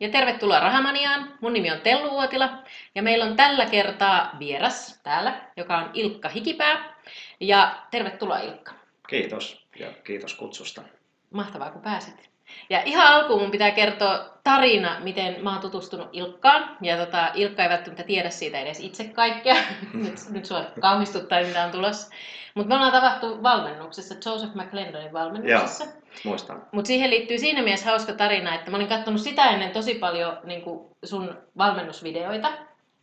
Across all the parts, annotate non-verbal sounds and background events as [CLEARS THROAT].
ja tervetuloa Rahamaniaan. Mun nimi on Tellu Uotila ja meillä on tällä kertaa vieras täällä, joka on Ilkka Hikipää. Ja tervetuloa Ilkka. Kiitos ja kiitos kutsusta. Mahtavaa kun pääsit. Ja ihan alkuun mun pitää kertoa tarina, miten mä oon tutustunut Ilkkaan. Ja tota, Ilkka ei välttämättä tiedä siitä edes itse kaikkea. [LAUGHS] nyt, nyt sua kauhistuttaa, mitä on tulossa. Mutta me ollaan tavattu valmennuksessa, Joseph McClendonin valmennuksessa. Joo, muistan. Mutta siihen liittyy siinä mielessä hauska tarina, että mä olin katsonut sitä ennen tosi paljon niin sun valmennusvideoita.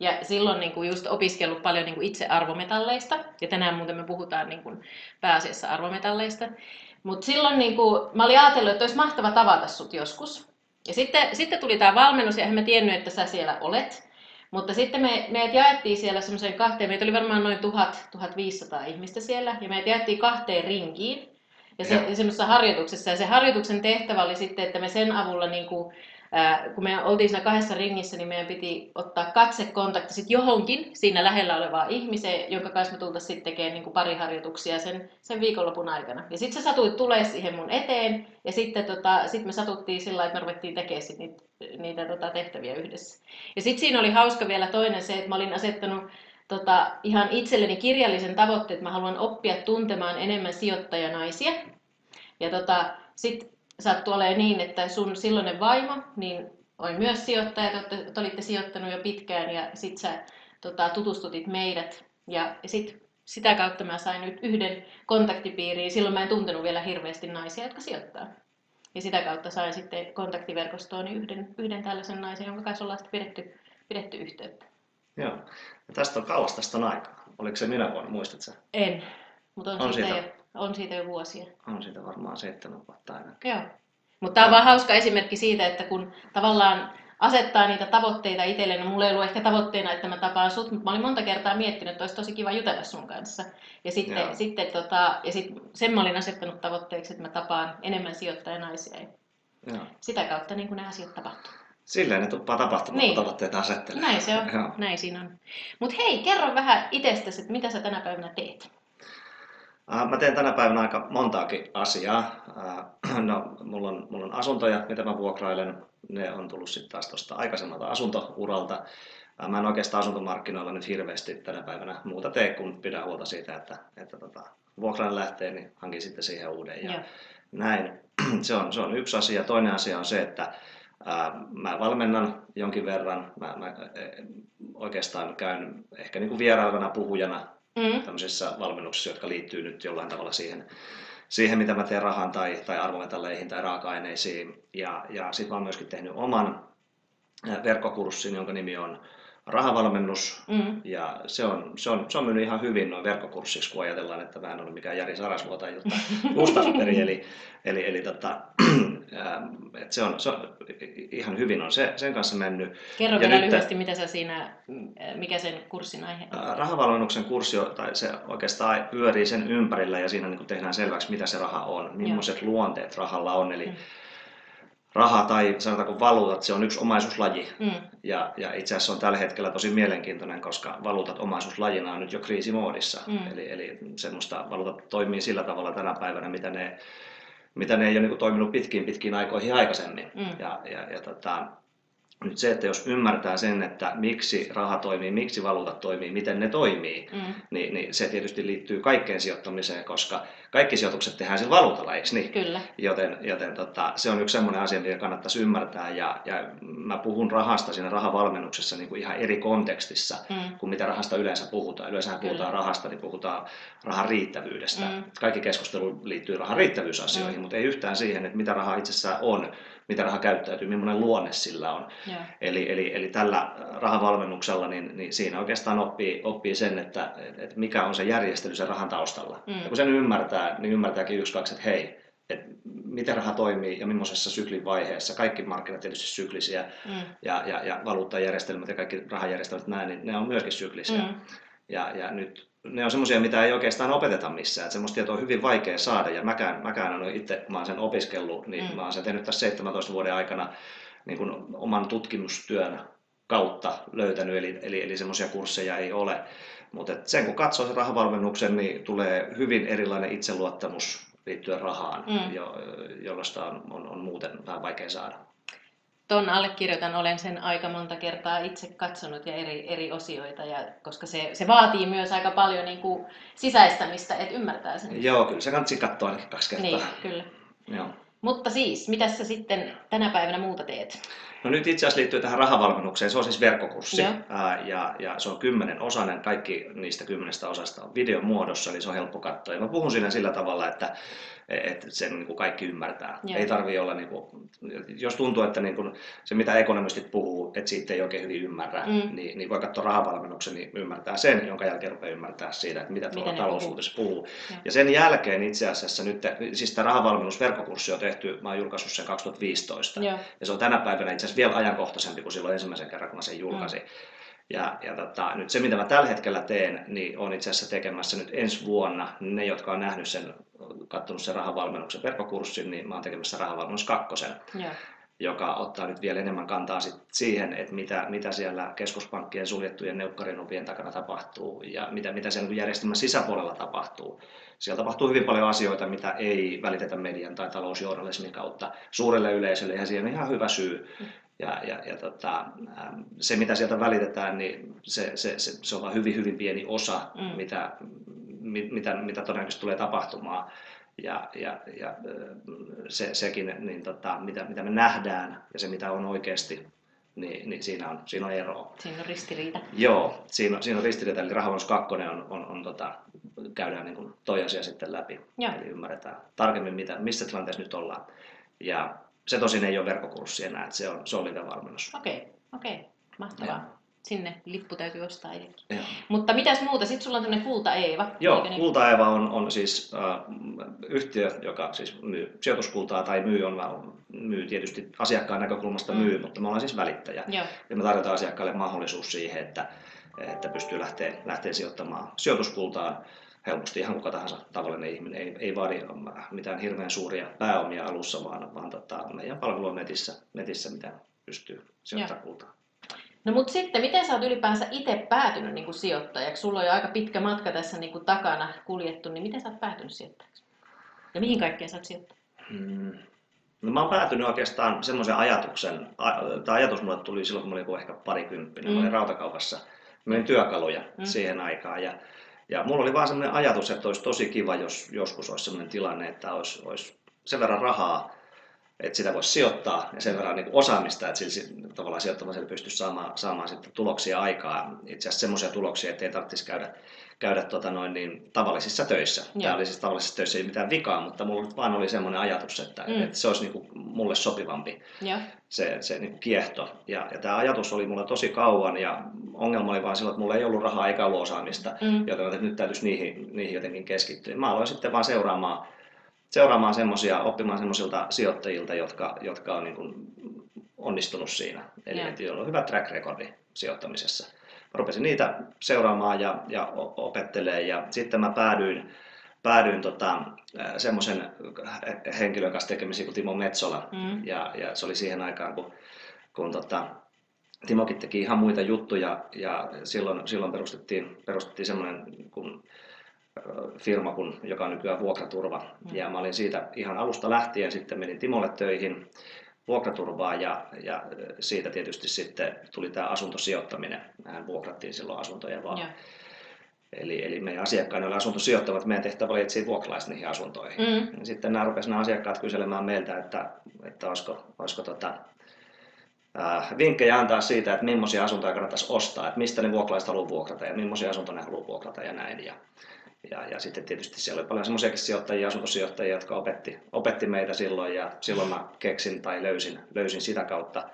Ja silloin niin kuin just opiskellut paljon niin kuin itse arvometalleista. Ja tänään muuten me puhutaan niin kuin pääasiassa arvometalleista. Mutta silloin niin kuin, mä olin ajatellut, että olisi mahtava tavata sut joskus. Ja sitten, sitten tuli tämä valmennus ja en mä tiennyt, että sä siellä olet. Mutta sitten me, meidät jaettiin siellä semmoiseen kahteen, meitä oli varmaan noin 1000-1500 ihmistä siellä, ja meidät jaettiin kahteen rinkiin, ja, se, ja semmoisessa harjoituksessa. Ja se harjoituksen tehtävä oli sitten, että me sen avulla niin kuin, kun me oltiin siinä kahdessa ringissä, niin meidän piti ottaa katsekontakti sitten johonkin siinä lähellä olevaa ihmiseen, jonka kanssa me tultaisiin sitten tekemään niin pari harjoituksia sen, sen viikonlopun aikana. Ja sitten se satui tulee siihen mun eteen, ja sitten tota, sit me satuttiin sillä että me ruvettiin tekemään sit niitä, niitä tota, tehtäviä yhdessä. Ja sitten siinä oli hauska vielä toinen se, että mä olin asettanut tota, ihan itselleni kirjallisen tavoitteen, että mä haluan oppia tuntemaan enemmän sijoittajanaisia. Ja tota, sitten sattui olemaan niin, että sun silloinen vaimo niin oli myös sijoittaja, te, te olitte sijoittanut jo pitkään ja sit sä tota, tutustutit meidät ja sit sitä kautta mä sain nyt yhden kontaktipiiriin. Silloin mä en tuntenut vielä hirveästi naisia, jotka sijoittaa. Ja sitä kautta sain sitten kontaktiverkostoon yhden, yhden tällaisen naisen, jonka kanssa ollaan pidetty, pidetty yhteyttä. Joo. Ja tästä on kauas tästä on aikaa. Oliko se minä vuonna, muistatko En, mutta on, on siitä, siitä, jo, on siitä jo vuosia. On siitä varmaan seitsemän vuotta aina. Joo. Mutta tämä on vaan hauska esimerkki siitä, että kun tavallaan asettaa niitä tavoitteita itselleen, no mulla ei ollut ehkä tavoitteena, että mä tapaan sut, mutta mä olin monta kertaa miettinyt, että olisi tosi kiva jutella sun kanssa. Ja sitten, Joo. sitten tota, ja sit sen mä olin asettanut tavoitteeksi, että mä tapaan enemmän sijoittajanaisia. Joo. Sitä kautta niin kuin ne asiat tapahtuu. Silleen ne tuppaa tapahtumaan, niin. kun tavoitteita asettelee. Näin se on, [LAUGHS] Joo. näin siinä on. Mutta hei, kerro vähän itsestäsi, että mitä sä tänä päivänä teet? Mä teen tänä päivänä aika montaakin asiaa. No, mulla on, mulla on asuntoja, mitä mä vuokrailen. Ne on tullut sitten taas tuosta aikaisemmalta asuntouralta. Mä en oikeastaan asuntomarkkinoilla nyt hirveästi tänä päivänä muuta tee, kun pidän huolta siitä, että, että tota, vuokrainen lähtee, niin hankin sitten siihen uuden. Ja näin. [CLEARS THROAT] Se on, se on yksi asia. Toinen asia on se, että mä valmennan jonkin verran. Mä, mä oikeastaan käyn ehkä niin kuin vierailevana puhujana mm. tämmöisissä valmennuksissa, jotka liittyy nyt jollain tavalla siihen, siihen mitä mä teen rahan tai, tai arvometalleihin tai raaka-aineisiin. Ja, ja sitten mä oon myöskin tehnyt oman verkkokurssin, jonka nimi on rahavalmennus. Mm. Ja se on, se, on, se on mennyt ihan hyvin noin verkkokurssiksi, kun ajatellaan, että mä en ole mikään Jari Sarasvuo tai [LAUGHS] Ustasuperi. eli, eli, eli tota, että se, on, se on ihan hyvin on se, sen kanssa mennyt. Kerro vielä lyhyesti, mitä sä siinä, mikä sen kurssin aihe on? Rahavalmennuksen kurssi, tai se oikeastaan pyörii sen ympärillä ja siinä niin tehdään selväksi, mitä se raha on, millaiset Joo. luonteet rahalla on. Eli mm raha tai sanotaanko valuutat, se on yksi omaisuuslaji. Mm. Ja, ja itse asiassa on tällä hetkellä tosi mielenkiintoinen, koska valuutat omaisuuslajina on nyt jo kriisimoodissa. Mm. Eli, eli semmoista valuutat toimii sillä tavalla tänä päivänä, mitä ne, mitä ne ei ole niin toiminut pitkiin pitkiin aikoihin aikaisemmin. Mm. Ja, ja, ja tota, nyt se, että jos ymmärtää sen, että miksi raha toimii, miksi valuutat toimii, miten ne toimii, mm. niin, niin se tietysti liittyy kaikkeen sijoittamiseen, koska kaikki sijoitukset tehdään sillä valuutalla, eikö niin? Kyllä. Joten, joten tota, se on yksi sellainen asia, mikä kannattaisi ymmärtää. Ja, ja mä puhun rahasta siinä rahavalmennuksessa niin kuin ihan eri kontekstissa mm. kuin mitä rahasta yleensä puhutaan. Yleensä puhutaan rahasta, niin puhutaan rahan riittävyydestä. Mm. Kaikki keskustelu liittyy rahan riittävyysasioihin, mm. mutta ei yhtään siihen, että mitä raha itsessään on mitä raha käyttäytyy, millainen luonne sillä on. Eli, eli, eli tällä rahavalmennuksella niin, niin siinä oikeastaan oppii, oppii sen, että, että mikä on se järjestely sen rahan taustalla. Mm. Ja kun sen ymmärtää, niin ymmärtääkin yksi, kaksi, että hei, että miten raha toimii ja millaisessa syklin vaiheessa. Kaikki markkinat tietysti syklisiä mm. ja, ja, ja valuuttajärjestelmät ja kaikki rahajärjestelmät näin, niin ne on myöskin syklisiä. Mm. Ja, ja nyt ne on semmoisia, mitä ei oikeastaan opeteta missään. semmoista tietoa on hyvin vaikea saada ja mäkään, mäkään olen itse, kun mä olen sen opiskellut, niin mm. mä olen sen tehnyt tässä 17 vuoden aikana niin kuin oman tutkimustyön kautta löytänyt, eli, eli, eli semmoisia kursseja ei ole. Mutta sen kun katsoo sen rahavalmennuksen, niin tulee hyvin erilainen itseluottamus liittyen rahaan, mm. jo, jollaista on, on, on muuten vähän vaikea saada. Ton allekirjoitan, olen sen aika monta kertaa itse katsonut ja eri, eri osioita, ja, koska se, se vaatii myös aika paljon niin kuin sisäistämistä, että ymmärtää sen. Joo, kyllä se kannattaa katsoa ainakin kaksi kertaa. Niin, kyllä. Joo. Mutta siis, mitä sä sitten tänä päivänä muuta teet? No nyt itse asiassa liittyy tähän rahavalmennukseen. Se on siis verkkokurssi ää, ja, ja se on kymmenen osainen. Kaikki niistä kymmenestä osasta on videon muodossa, eli se on helppo katsoa. Ja mä puhun siinä sillä tavalla, että että sen niin kuin kaikki ymmärtää. Joo. Ei tarvi olla, niin kuin, jos tuntuu, että niin kuin, se mitä ekonomistit puhuu, että siitä ei oikein hyvin ymmärrä, mm. niin, niin voi katsoa rahavalmennuksen, niin ymmärtää sen, jonka jälkeen rupeaa ymmärtää siitä, että mitä tuolla talousuudessa puhuu. puhuu. Ja sen jälkeen itse asiassa nyt, siis tämä rahavalmennusverkkokurssi on tehty, mä oon julkaissut sen 2015, Joo. ja se on tänä päivänä itse asiassa vielä ajankohtaisempi kuin silloin ensimmäisen kerran, kun mä sen julkaisin. Mm. Ja, ja tota, nyt se, mitä mä tällä hetkellä teen, niin on itse asiassa tekemässä nyt ensi vuonna. Ne, jotka on nähnyt sen, katsonut sen rahavalmennuksen verkkokurssin, niin mä oon tekemässä rahavalmennus kakkosen. Ja. joka ottaa nyt vielä enemmän kantaa sit siihen, että mitä, mitä siellä keskuspankkien suljettujen neukkarinupien takana tapahtuu ja mitä, mitä siellä niin järjestelmän sisäpuolella tapahtuu. Siellä tapahtuu hyvin paljon asioita, mitä ei välitetä median tai talousjournalismin kautta suurelle yleisölle, ja siihen on ihan hyvä syy. Ja, ja, ja tota, ähm, se, mitä sieltä välitetään, niin se, se, se, se on vain hyvin, hyvin pieni osa, mm. mitä, mitä, mitä todennäköisesti tulee tapahtumaan. Ja, ja, ja se, sekin, niin tota, mitä, mitä me nähdään ja se, mitä on oikeasti, niin, niin siinä, on, siinä on eroa. Siinä on ristiriita. Joo, siinä on, siinä on ristiriita. Eli Rahavannus 2 on, on, on, on tota, käydään niin kuin toi asia sitten läpi. Joo. Eli ymmärretään tarkemmin, mitä, missä tilanteessa nyt ollaan. Ja se tosin ei ole verkkokurssi enää, että se on, se on live-valmennus. Okei, okay, okei, okay. mahtavaa. Ja. Sinne lippu täytyy ostaa edelleen. Mutta mitäs muuta? Sitten sulla on tämmöinen Kulta Eeva. Joo, niin? Kulta Eeva on, on siis äh, yhtiö, joka siis myy sijoituskultaa tai myy, on, myy tietysti asiakkaan näkökulmasta mm. myy, mutta me ollaan siis välittäjä. Joo. Ja me tarjotaan asiakkaalle mahdollisuus siihen, että, että pystyy lähteä, lähteä sijoittamaan sijoituskultaan helposti ihan kuka tahansa tavallinen ihminen. Ei, ei vaadi mitään hirveän suuria pääomia alussa, vaan, vaan tota, meidän palvelu on netissä, netissä mitä pystyy sijoittamaan kultaa. No mutta sitten, miten sä oot ylipäänsä itse päätynyt niin kuin sijoittajaksi? Sulla on jo aika pitkä matka tässä niin kuin takana kuljettu, niin miten sä oot päätynyt sijoittajaksi? Ja mihin kaikkeen sä oot sijoittanut? Hmm. No mä oon päätynyt oikeastaan semmoisen ajatuksen, tämä ajatus mulle tuli silloin, kun mä olin ehkä parikymppinen, mm. mä olin rautakaupassa, mä olin työkaluja mm. siihen aikaan ja ja mulla oli vaan sellainen ajatus, että olisi tosi kiva, jos joskus olisi sellainen tilanne, että olisi, olisi sen verran rahaa, että sitä voisi sijoittaa ja sen verran niin osaamista, että sillä tavallaan sijoittamisella pystyisi saamaan, saamaan sitten tuloksia aikaa. Itse asiassa semmoisia tuloksia, että ei tarvitsisi käydä käydä tota noin, niin, tavallisissa töissä. Joo. Tämä oli siis tavallisissa töissä ei mitään vikaa, mutta mulla vaan oli semmoinen ajatus, että, mm. että se olisi niin kuin mulle sopivampi Joo. se, se niin kuin kiehto. Ja, ja tämä ajatus oli mulla tosi kauan ja ongelma oli vaan silloin, että mulla ei ollut rahaa eikä ollut osaamista, mm. joten nyt täytyisi niihin, niihin jotenkin keskittyä. Mä aloin sitten vaan seuraamaan, seuraamaan semmoisia, oppimaan semmoisilta sijoittajilta, jotka, jotka on niin kuin onnistunut siinä. Eli yeah. joilla on hyvä track recordi sijoittamisessa rupesin niitä seuraamaan ja, ja opettelee ja sitten mä päädyin, päädyin tota, semmoisen henkilön kanssa tekemisiin kuin Timo Metsola mm. ja, ja se oli siihen aikaan, kun, kun tota, Timokin teki ihan muita juttuja ja silloin, silloin perustettiin, perustettiin semmoinen kun, firma, kun, joka on nykyään Vuokraturva. Mm. Ja mä olin siitä ihan alusta lähtien, sitten menin Timolle töihin vuokraturvaa ja, ja siitä tietysti sitten tuli tämä asuntosijoittaminen. Mehän vuokrattiin silloin asuntoja vaan. Ja. Eli, eli meidän asiakkaina oli asuntosijoittavat, meidän tehtävä oli etsiä vuokralaisia niihin asuntoihin. Mm. sitten nämä rupesivat nämä asiakkaat kyselemään meiltä, että, että olisiko, olisiko tota, äh, vinkkejä antaa siitä, että millaisia asuntoja kannattaisi ostaa, että mistä ne vuokralaiset haluaa vuokrata ja millaisia asuntoja ne haluaa vuokrata ja näin. Ja, ja, ja sitten tietysti siellä oli paljon semmoisiakin sijoittajia, asuntosijoittajia, jotka opetti, opetti meitä silloin ja silloin mä keksin tai löysin, löysin sitä kautta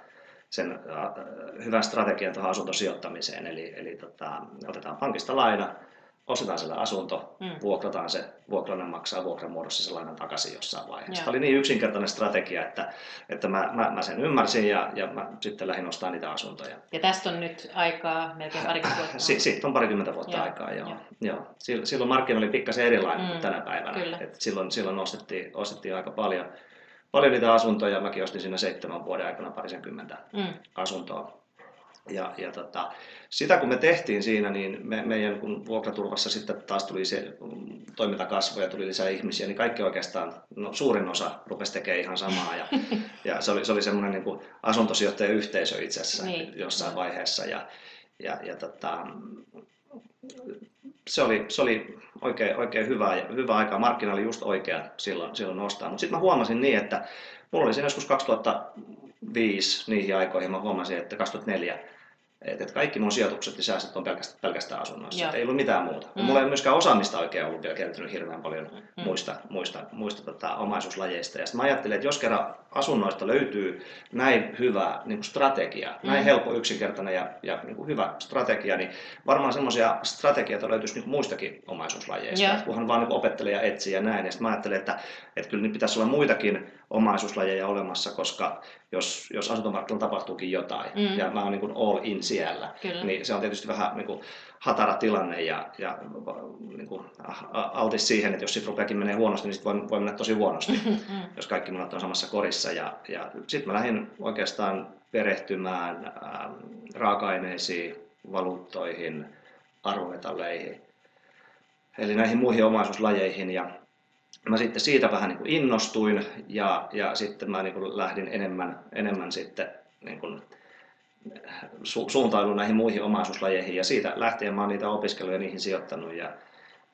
sen äh, hyvän strategian tuohon asuntosijoittamiseen. Eli, eli tota, otetaan pankista laina, ostetaan sille asunto, mm. vuokrataan se, vuokrainen maksaa vuokramuodossa se lainan takaisin jossain vaiheessa. Tämä oli niin yksinkertainen strategia, että, että mä, mä, mä sen ymmärsin ja, ja mä sitten lähdin ostamaan niitä asuntoja. Ja tästä on nyt aikaa melkein parikymmentä vuotta? Si- siitä on parikymmentä vuotta joo. aikaa, joo. joo. joo. Silloin markkina oli pikkasen erilainen mm. kuin tänä päivänä. Et silloin, silloin ostettiin, ostettiin aika paljon, paljon niitä asuntoja. Mäkin ostin siinä seitsemän vuoden aikana parisenkymmentä mm. asuntoa Ja, ja tota, sitä kun me tehtiin siinä, niin me, meidän kun vuokraturvassa sitten taas tuli se toiminta kasvoi ja tuli lisää ihmisiä, niin kaikki oikeastaan, no, suurin osa rupesi tekemään ihan samaa. Ja, [LAUGHS] ja se oli, se oli semmoinen niin asuntosijoittajien yhteisö itse asiassa niin. jossain vaiheessa. Ja, ja, ja tota, se oli, se oli oikein, oikein hyvä, hyvä aika. Markkina oli just oikea silloin, silloin nostaa. Mutta sitten mä huomasin niin, että mulla oli siinä joskus 2005 niihin aikoihin, mä huomasin, että 2004 että et kaikki mun sijoitukset ja säästöt on pelkästään, pelkästään asunnoissa. Ei ollut mitään muuta. Mm. Mulla ei myöskään osaamista oikein ollut vielä kertynyt hirveän paljon mm. muista, muista, muista tota, omaisuuslajeista. Ja mä ajattelin, että jos kerran asunnoista löytyy näin hyvä niin kuin strategia, mm. näin helppo, yksinkertainen ja, ja niin kuin hyvä strategia, niin varmaan semmoisia strategioita löytyisi niin muistakin omaisuuslajeista. Yeah. Kunhan vaan niin opettelee ja etsii ja näin. Ja sitten mä ajattelin, että, että kyllä niin pitäisi olla muitakin omaisuuslajeja olemassa, koska jos, jos asuntomarkkinoilla tapahtuukin jotain mm. ja mä oon niin all in siellä, Kyllä. niin se on tietysti vähän niin kuin hatara tilanne ja, ja niin kuin altis siihen, että jos sitten rupeakin menee huonosti, niin sitten voi, voi mennä tosi huonosti, [LAUGHS] mm. jos kaikki munat on samassa korissa. Ja, ja sitten mä lähdin oikeastaan perehtymään ähm, raaka-aineisiin, valuuttoihin, arvometalleihin, eli näihin muihin omaisuuslajeihin. Ja mä sitten siitä vähän niin kuin innostuin ja, ja sitten mä niin kuin lähdin enemmän, enemmän sitten niin kuin su, suuntauduin näihin muihin omaisuuslajeihin ja siitä lähtien mä oon niitä opiskellut ja niihin sijoittanut ja,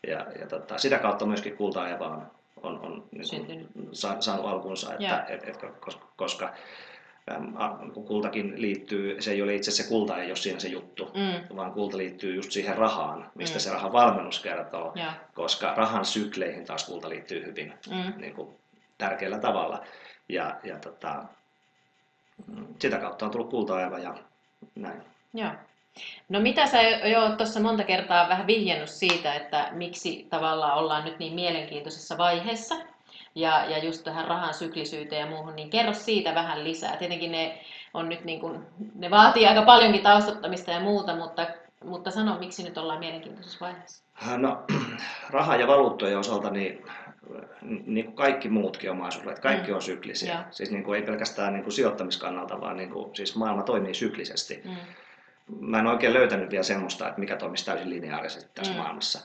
ja, ja tota, sitä kautta myöskin kulta on, on, on niin kuin, saanut alkunsa, että, et, et, koska, koska kun kultakin liittyy, se ei ole itse se kulta, ei ole siinä se juttu, mm. vaan kulta liittyy just siihen rahaan, mistä mm. se rahan valmennus kertoo, ja. koska rahan sykleihin taas kulta liittyy hyvin mm. niin kuin, tärkeällä tavalla. Ja, ja tota, sitä kautta on tullut kulta ja näin. Joo. No mitä sä jo tuossa monta kertaa vähän vihjennut siitä, että miksi tavallaan ollaan nyt niin mielenkiintoisessa vaiheessa, ja, ja just tähän rahan syklisyyteen ja muuhun, niin kerro siitä vähän lisää. Tietenkin ne, on nyt niin kuin, ne vaatii aika paljonkin taustattamista ja muuta, mutta, mutta sano, miksi nyt ollaan mielenkiintoisessa vaiheessa? No, [CLEARS THROAT] raha- ja valuuttojen osalta niin, niin kuin kaikki muutkin omaisuudet, kaikki mm. on syklisiä. Ja. Siis niin kuin ei pelkästään niin kuin sijoittamiskannalta, vaan niin kuin, siis maailma toimii syklisesti. Mm. Mä en oikein löytänyt vielä semmoista, että mikä toimisi täysin lineaarisesti tässä mm. maailmassa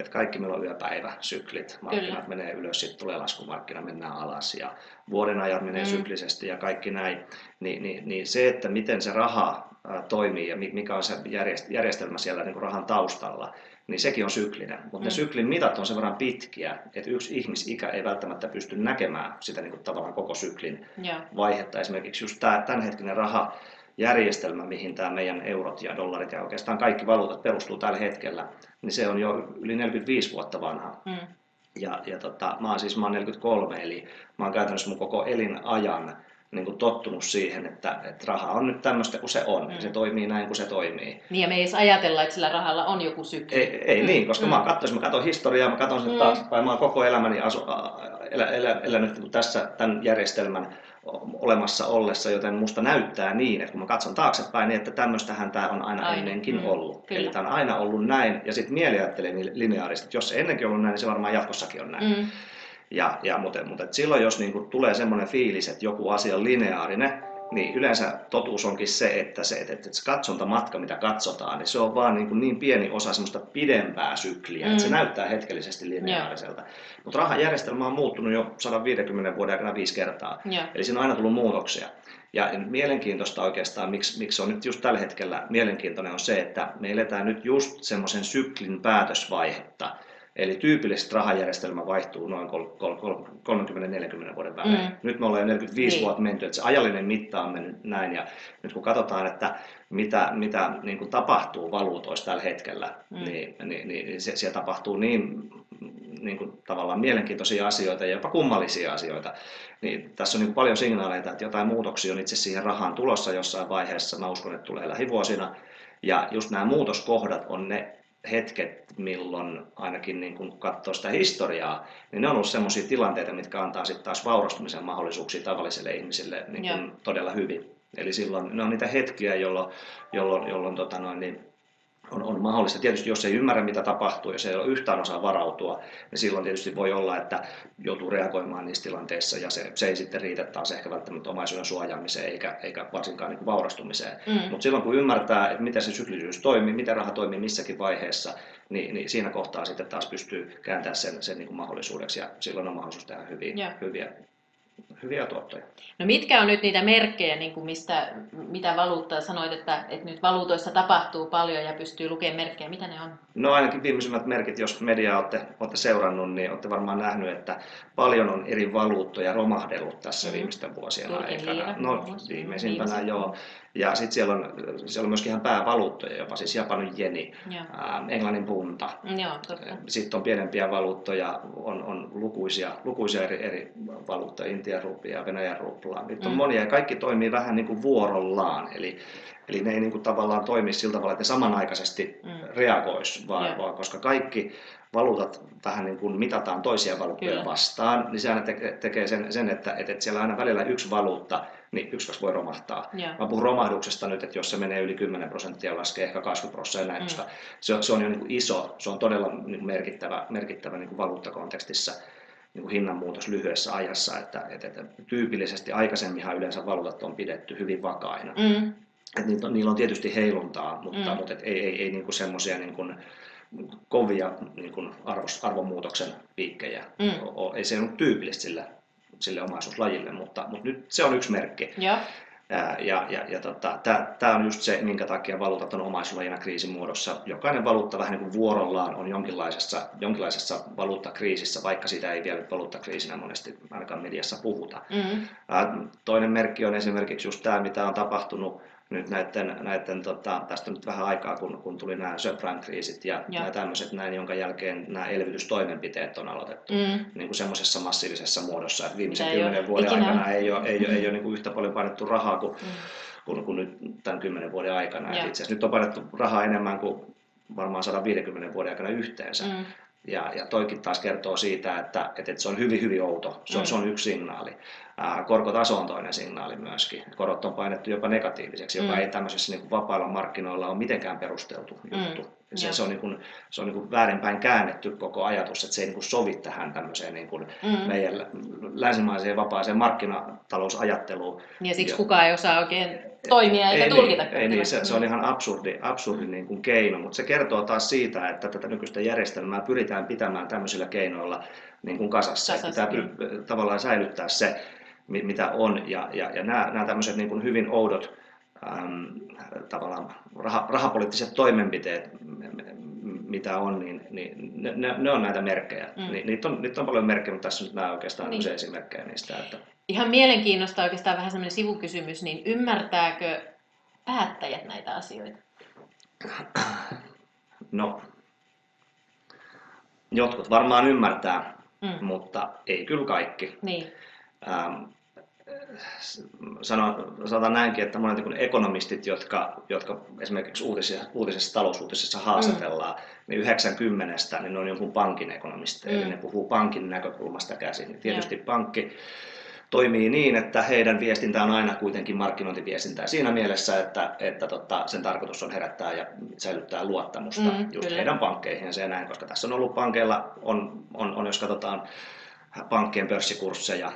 että kaikki meillä on yöpäiväsyklit. Markkinat Kyllä. menee ylös, sitten tulee laskumarkkina, mennään alas ja vuoden ajan menee mm. syklisesti ja kaikki näin. Ni, niin, niin se, että miten se raha toimii ja mikä on se järjestelmä siellä niin kuin rahan taustalla, niin sekin on syklinen. Mutta mm. ne syklin mitat on sen verran pitkiä, että yksi ihmisikä ei välttämättä pysty näkemään sitä niin kuin tavallaan koko syklin ja. vaihetta. Esimerkiksi just tämä tämänhetkinen raha, järjestelmä, mihin tämä meidän eurot ja dollarit ja oikeastaan kaikki valuutat perustuu tällä hetkellä, niin se on jo yli 45 vuotta vanha. Mm. Ja, ja tota, mä oon siis mä oon 43, eli mä oon käytännössä mun koko elinajan niin kuin tottunut siihen, että, että raha on nyt tämmöistä kuin se on, mm. se toimii näin kuin se toimii. Niin ja me ei edes ajatella, että sillä rahalla on joku sykli. Ei, ei mm. niin, koska mm. mä katsoin, mä katson historiaa, mä katson sen mm. taaksepäin, mä oon koko elämäni asu, elä, elä, elänyt niin tässä tämän järjestelmän olemassa ollessa, joten musta näyttää niin, että kun mä katson taaksepäin, niin että tämmöistähän tämä on aina, aina. ennenkin mm, ollut. Kyllä. Eli tämä on aina ollut näin, ja sitten mieli ajattelee niin lineaarisesti, että jos se ennenkin ollut näin, niin se varmaan jatkossakin on näin. Mm. Ja, ja, mutta, mutta silloin, jos niin tulee semmoinen fiilis, että joku asia on lineaarinen, niin yleensä totuus onkin se, että se, että, että se katsontamatka, mitä katsotaan, niin se on vaan niin, kuin niin pieni osa semmoista pidempää sykliä, mm. että se mm. näyttää hetkellisesti lineaariselta. Yeah. Mutta rahajärjestelmä on muuttunut jo 150 vuoden aikana viisi kertaa, yeah. eli siinä on aina tullut muutoksia. Ja mielenkiintoista oikeastaan, miksi, miksi on nyt just tällä hetkellä mielenkiintoinen, on se, että me eletään nyt just semmoisen syklin päätösvaihetta, Eli tyypillisesti rahajärjestelmä vaihtuu noin 30-40 vuoden välein. Mm. Nyt me ollaan 45 niin. vuotta menty, että se ajallinen mitta on mennyt näin. Ja nyt kun katsotaan, että mitä, mitä niin kuin tapahtuu valuutoissa tällä hetkellä, mm. niin, niin, niin se, siellä tapahtuu niin, niin kuin tavallaan mielenkiintoisia asioita ja jopa kummallisia asioita. Niin tässä on niin paljon signaaleita, että jotain muutoksia on itse siihen rahaan tulossa jossain vaiheessa. Mä uskon, että tulee lähivuosina. Ja just nämä muutoskohdat on ne hetket, milloin ainakin niin kun katsoo sitä historiaa, niin ne on ollut sellaisia tilanteita, mitkä antaa sitten taas vaurastumisen mahdollisuuksia tavallisille ihmisille niin kun todella hyvin. Eli silloin ne on niitä hetkiä, jolloin, jolloin, jolloin tota noin, niin on, on mahdollista. Tietysti jos ei ymmärrä, mitä tapahtuu, jos ei ole yhtään osaa varautua, niin silloin tietysti voi olla, että joutuu reagoimaan niissä tilanteissa ja se, se ei sitten riitä taas ehkä välttämättä omaisuuden suojaamiseen eikä, eikä varsinkaan niin vaurastumiseen. Mm. Mutta silloin kun ymmärtää, että miten se syklisyys toimii, miten raha toimii missäkin vaiheessa, niin, niin siinä kohtaa sitten taas pystyy kääntämään sen, sen niin kuin mahdollisuudeksi ja silloin on mahdollisuus tehdä hyviä, hyviä hyviä tuottoja. No mitkä on nyt niitä merkkejä, niin kuin mistä, mitä valuuttaa sanoit, että, että nyt valuutoissa tapahtuu paljon ja pystyy lukemaan merkkejä, mitä ne on? No ainakin viimeisimmät merkit, jos mediaa olette, olette seurannut, niin olette varmaan nähnyt, että paljon on eri valuuttoja romahdellut tässä mm. viimeisten vuosien Turkin aikana. Liira, no viimeisimpänä joo. Ja sitten siellä on, siellä on myöskin ihan päävaluuttoja jopa, siis Japanin jeni, ää, Englannin punta. Sitten on pienempiä valuuttoja, on, on lukuisia, lukuisia eri, eri valuuttoja, Intian rupia, Venäjän ruplaa. Niitä on mm. monia ja kaikki toimii vähän niin kuin vuorollaan. Eli, eli ne ei niin kuin tavallaan toimi sillä tavalla, että ne samanaikaisesti mm. reagoisi, vaan, vaan koska kaikki valuutat vähän niin kuin mitataan toisia valuuttoja Kyllä. vastaan, niin se aina tekee sen, sen että, että siellä aina välillä yksi valuutta niin yksi kaksi voi romahtaa. Yeah. Mä puhun romahduksesta nyt, että jos se menee yli 10 prosenttia, laskee ehkä 20 prosenttia näin, mm. koska se, se on jo niin kuin iso, se on todella niin kuin merkittävä, merkittävä niin kuin valuuttakontekstissa niin kuin hinnanmuutos lyhyessä ajassa, että, että, että tyypillisesti aikaisemminhan yleensä valuutat on pidetty hyvin vakaina. Mm. Et niillä, on, niillä on tietysti heiluntaa, mutta, mm. mutta et ei, ei, ei niin semmoisia niin kuin, kovia niin kuin arvos, arvomuutoksen piikkejä. Mm. O, ei se ole tyypillistä sillä sille omaisuuslajille, mutta, mutta nyt se on yksi merkki. Ja, ja, ja, ja tota, tämä on just se, minkä takia valuutat on omaisuuslajina kriisin muodossa. Jokainen valuutta vähän niin kuin vuorollaan on jonkinlaisessa, jonkinlaisessa valuuttakriisissä, vaikka siitä ei vielä valuuttakriisinä monesti ainakaan mediassa puhuta. Mm-hmm. Toinen merkki on esimerkiksi just tämä, mitä on tapahtunut nyt näiden, näiden tota, tästä nyt vähän aikaa, kun, kun tuli nämä subprime-kriisit ja, ja. nämä tämmöiset näin, jonka jälkeen nämä elvytystoimenpiteet on aloitettu mm. niin kuin semmoisessa massiivisessa muodossa, että viimeisen kymmenen vuoden ikinä. aikana ei ole, ei, mm. ole, ei ole niin kuin yhtä paljon painettu rahaa kuin, mm. kuin, kuin nyt tämän kymmenen vuoden aikana. Itse asiassa nyt on painettu rahaa enemmän kuin varmaan 150 vuoden aikana yhteensä. Mm. Ja, ja toikin taas kertoo siitä, että, että, että se on hyvin, hyvin outo. Se on, mm. se on yksi signaali. Ää, korkotaso on toinen signaali myöskin. Korot on painettu jopa negatiiviseksi, joka mm. ei tämmöisessä niin kuin vapailla markkinoilla ole mitenkään perusteltu mm. Se, se on, niin kuin, se on niin kuin väärinpäin käännetty koko ajatus, että se ei niin kuin sovi tähän tämmöiseen niin kuin mm. meidän länsimaiseen vapaaseen markkinatalousajatteluun. Ja siksi kukaan ei osaa oikein toimia eikä ei, tulkita. Ei, niin, se, se on ihan absurdi, absurdi niin kuin keino, mutta se kertoo taas siitä, että tätä nykyistä järjestelmää pyritään pitämään tämmöisillä keinoilla niin kuin kasassa. kasassa pitää niin. tavallaan säilyttää se, mitä on. Ja, ja, ja nämä, nämä tämmöiset niin kuin hyvin oudot äm, tavallaan rah, rahapoliittiset toimenpiteet, mitä on, niin, niin ne, ne, on näitä merkkejä. Mm. Ni, niitä, on, niitä on paljon merkkejä, mutta tässä nyt nämä oikeastaan niin. esimerkkejä niistä. Että... Ihan mielenkiinnosta oikeastaan vähän semmoinen sivukysymys, niin ymmärtääkö päättäjät näitä asioita? No, jotkut varmaan ymmärtää, mm. mutta ei kyllä kaikki. Niin. Ähm, sano, sanotaan näinkin, että monet niin ekonomistit, jotka, jotka esimerkiksi uutisissa, uutisissa talousuutisissa haastatellaan, mm. niin 90 niin ne on jonkun pankin ekonomisteja, mm. eli ne puhuu pankin näkökulmasta käsin. Niin tietysti yeah. pankki toimii niin, että heidän viestintä on aina kuitenkin markkinointiviestintää siinä mielessä, että, että tota, sen tarkoitus on herättää ja säilyttää luottamusta mm, just kyllä. heidän pankkeihin ja näin, koska tässä on ollut pankeilla, on, on, on jos katsotaan pankkien pörssikursseja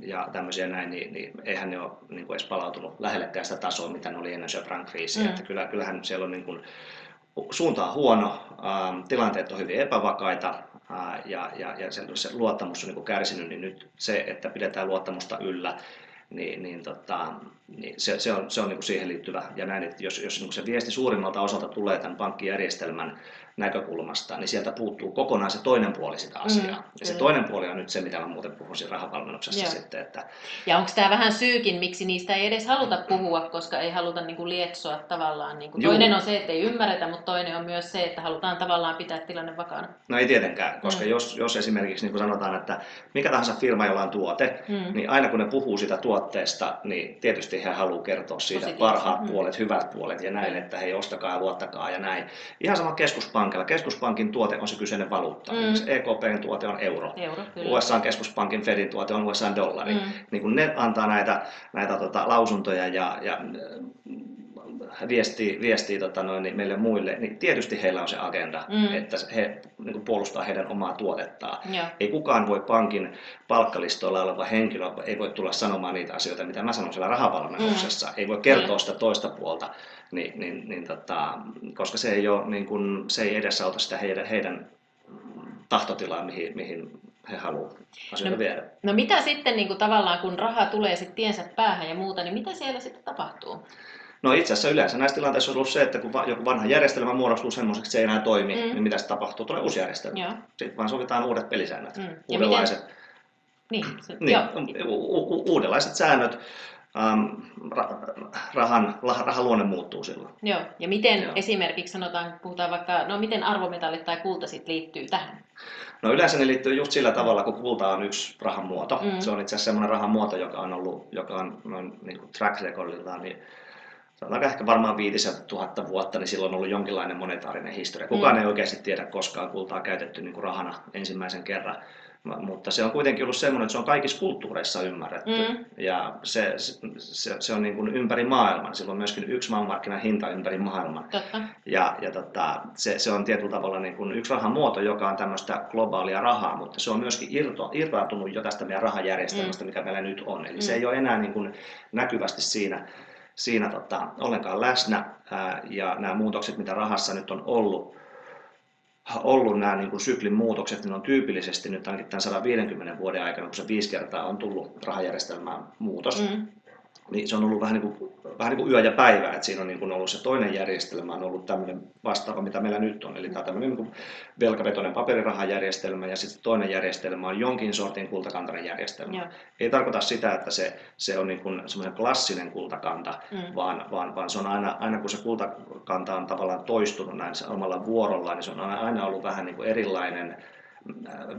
ja tämmöisiä näin, niin, niin eihän ne ole niin kuin edes palautunut lähellekään sitä tasoa, mitä ne oli ennen Subprime kriisiä. Mm. Että kyllä, kyllähän siellä on niin kuin, suunta on huono, ähm, tilanteet on hyvin epävakaita äh, ja, ja, ja se, se luottamus on niin kuin kärsinyt, niin nyt se, että pidetään luottamusta yllä, niin, niin, tota, niin se, se on, se on niin kuin siihen liittyvä. Ja näin, että jos, jos niin se viesti suurimmalta osalta tulee tämän pankkijärjestelmän näkökulmasta, niin sieltä puuttuu kokonaan se toinen puoli sitä mm, asiaa. Mm, ja se toinen puoli on nyt se, mitä mä muuten puhun siinä rahavalmennuksessa Joo. sitten. Että... Ja onko tämä vähän syykin, miksi niistä ei edes haluta puhua, koska ei haluta niin kuin lietsoa tavallaan. Niin kuin toinen on se, että ei ymmärretä, mutta toinen on myös se, että halutaan tavallaan pitää tilanne vakaana. No ei tietenkään, koska mm. jos, jos esimerkiksi niin kuin sanotaan, että mikä tahansa firma, jolla on tuote, mm. niin aina kun ne puhuu sitä tuotteesta, niin tietysti he haluaa kertoa siitä parhaat mm. puolet, hyvät puolet ja näin, että hei ostakaa ja luottakaa ja näin. Ihan sama keskuspankki pankilla. Keskuspankin tuote on se kyseinen valuutta. Mm. EKPn tuote on euro. euro USA keskuspankin Fedin tuote on USA dollari. Mm. Niin kun ne antaa näitä, näitä tota, lausuntoja ja, ja viestii, viestii tota noin, niin meille muille, niin tietysti heillä on se agenda, mm. että he niin kuin puolustaa heidän omaa tuotettaan. Joo. Ei kukaan voi pankin palkkalistoilla oleva henkilö, ei voi tulla sanomaan niitä asioita, mitä mä sanon siellä rahavalmennuksessa. Mm. Ei voi kertoa sitä toista puolta, niin, niin, niin tota, koska se ei, ole, niin kuin, se ei edesauta sitä heidän, heidän tahtotilaa, mihin, mihin he haluavat asioita no, viedä. No mitä sitten niin kuin tavallaan, kun raha tulee sitten tiensä päähän ja muuta, niin mitä siellä sitten tapahtuu? No itse asiassa yleensä näissä tilanteissa on ollut se, että kun joku vanha järjestelmä muodostuu semmoiseksi, että se ei enää toimi, mm. niin mitä se tapahtuu? Tulee uusi järjestelmä. Joo. Sitten vaan sovitaan uudet pelisäännöt, Mm. Uudenlaiset, miten- Niin, se, niin, joo. u- u- uudenlaiset säännöt, ähm, ra- rahan, la- rahan luonne muuttuu silloin. Joo. Ja miten Joo. esimerkiksi sanotaan, puhutaan vaikka, no miten arvometallit tai kulta sitten liittyy tähän? No yleensä ne liittyy just sillä tavalla, kun kulta on yksi rahan muoto. Mm. Se on itse asiassa semmoinen rahan muoto, joka on ollut, joka on noin niin kuin track recordiltaan, niin sanotaanko ehkä varmaan 5000 vuotta, niin silloin on ollut jonkinlainen monetaarinen historia. Kukaan Mm. ei oikeasti tiedä koskaan kultaa käytetty niin kuin rahana ensimmäisen kerran. Mutta se on kuitenkin ollut semmoinen, että se on kaikissa kulttuureissa ymmärretty. Mm. Ja se, se, se on niin kuin ympäri maailman. Sillä on myöskin yksi maailmanmarkkinahinta ympäri maailman. Totta. Ja, ja tota, se, se on tietyllä tavalla niin kuin yksi rahan muoto, joka on tämmöistä globaalia rahaa, mutta se on myöskin irto, irtaantunut jo tästä meidän rahajärjestelmästä, mikä meillä nyt on. Eli se Mm. ei ole enää niin kuin näkyvästi siinä, siinä tota, ollenkaan läsnä. Ja nämä muutokset, mitä rahassa nyt on ollut, ollut nämä niin kuin syklin muutokset, niin on tyypillisesti nyt ainakin tämän 150 vuoden aikana, kun se viisi kertaa on tullut rahajärjestelmään muutos, Mm. Niin se on ollut vähän niin kuin, vähän niin kuin yö ja päivä, että siinä on niin kuin ollut se toinen järjestelmä on ollut tämmöinen vastaava, mitä meillä nyt on, eli tämä on tämmöinen niin kuin velkavetoinen paperirahajärjestelmä ja sitten toinen järjestelmä on jonkin sortin kultakantainen järjestelmä. Joo. Ei tarkoita sitä, että se, se on niin kuin semmoinen klassinen kultakanta, Mm. vaan, vaan, vaan se on aina, aina kun se kultakanta on tavallaan toistunut näin omalla vuorollaan, niin se on aina, aina ollut vähän niin kuin erilainen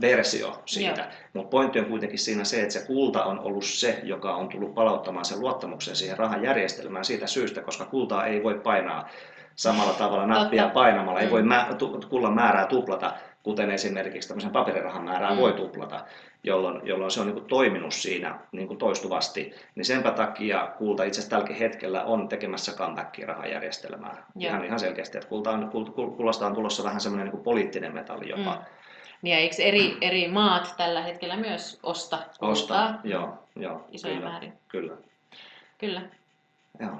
versio siitä. Mutta pointti on kuitenkin siinä se, että se kulta on ollut se, joka on tullut palauttamaan sen luottamuksen siihen rahajärjestelmään siitä syystä, koska kultaa ei voi painaa samalla tavalla nappia painamalla. Ei Mm. voi mä, tu, kullan määrää tuplata, kuten esimerkiksi tämmöisen paperirahan määrää Mm. voi tuplata, jolloin, jolloin se on niin kuin toiminut siinä niin kuin toistuvasti. Niin senpä takia kulta itse asiassa tälläkin hetkellä on tekemässä comebackia rahajärjestelmään. Ihan, ihan selkeästi, että kulta on, kul, kul, kullasta on tulossa vähän semmoinen niin kuin poliittinen metalli jopa. Mm. Niin ja eikö eri, eri maat tällä hetkellä myös osta? Ostaa, joo, joo, Isoja kyllä, määrin. kyllä. Kyllä. Joo.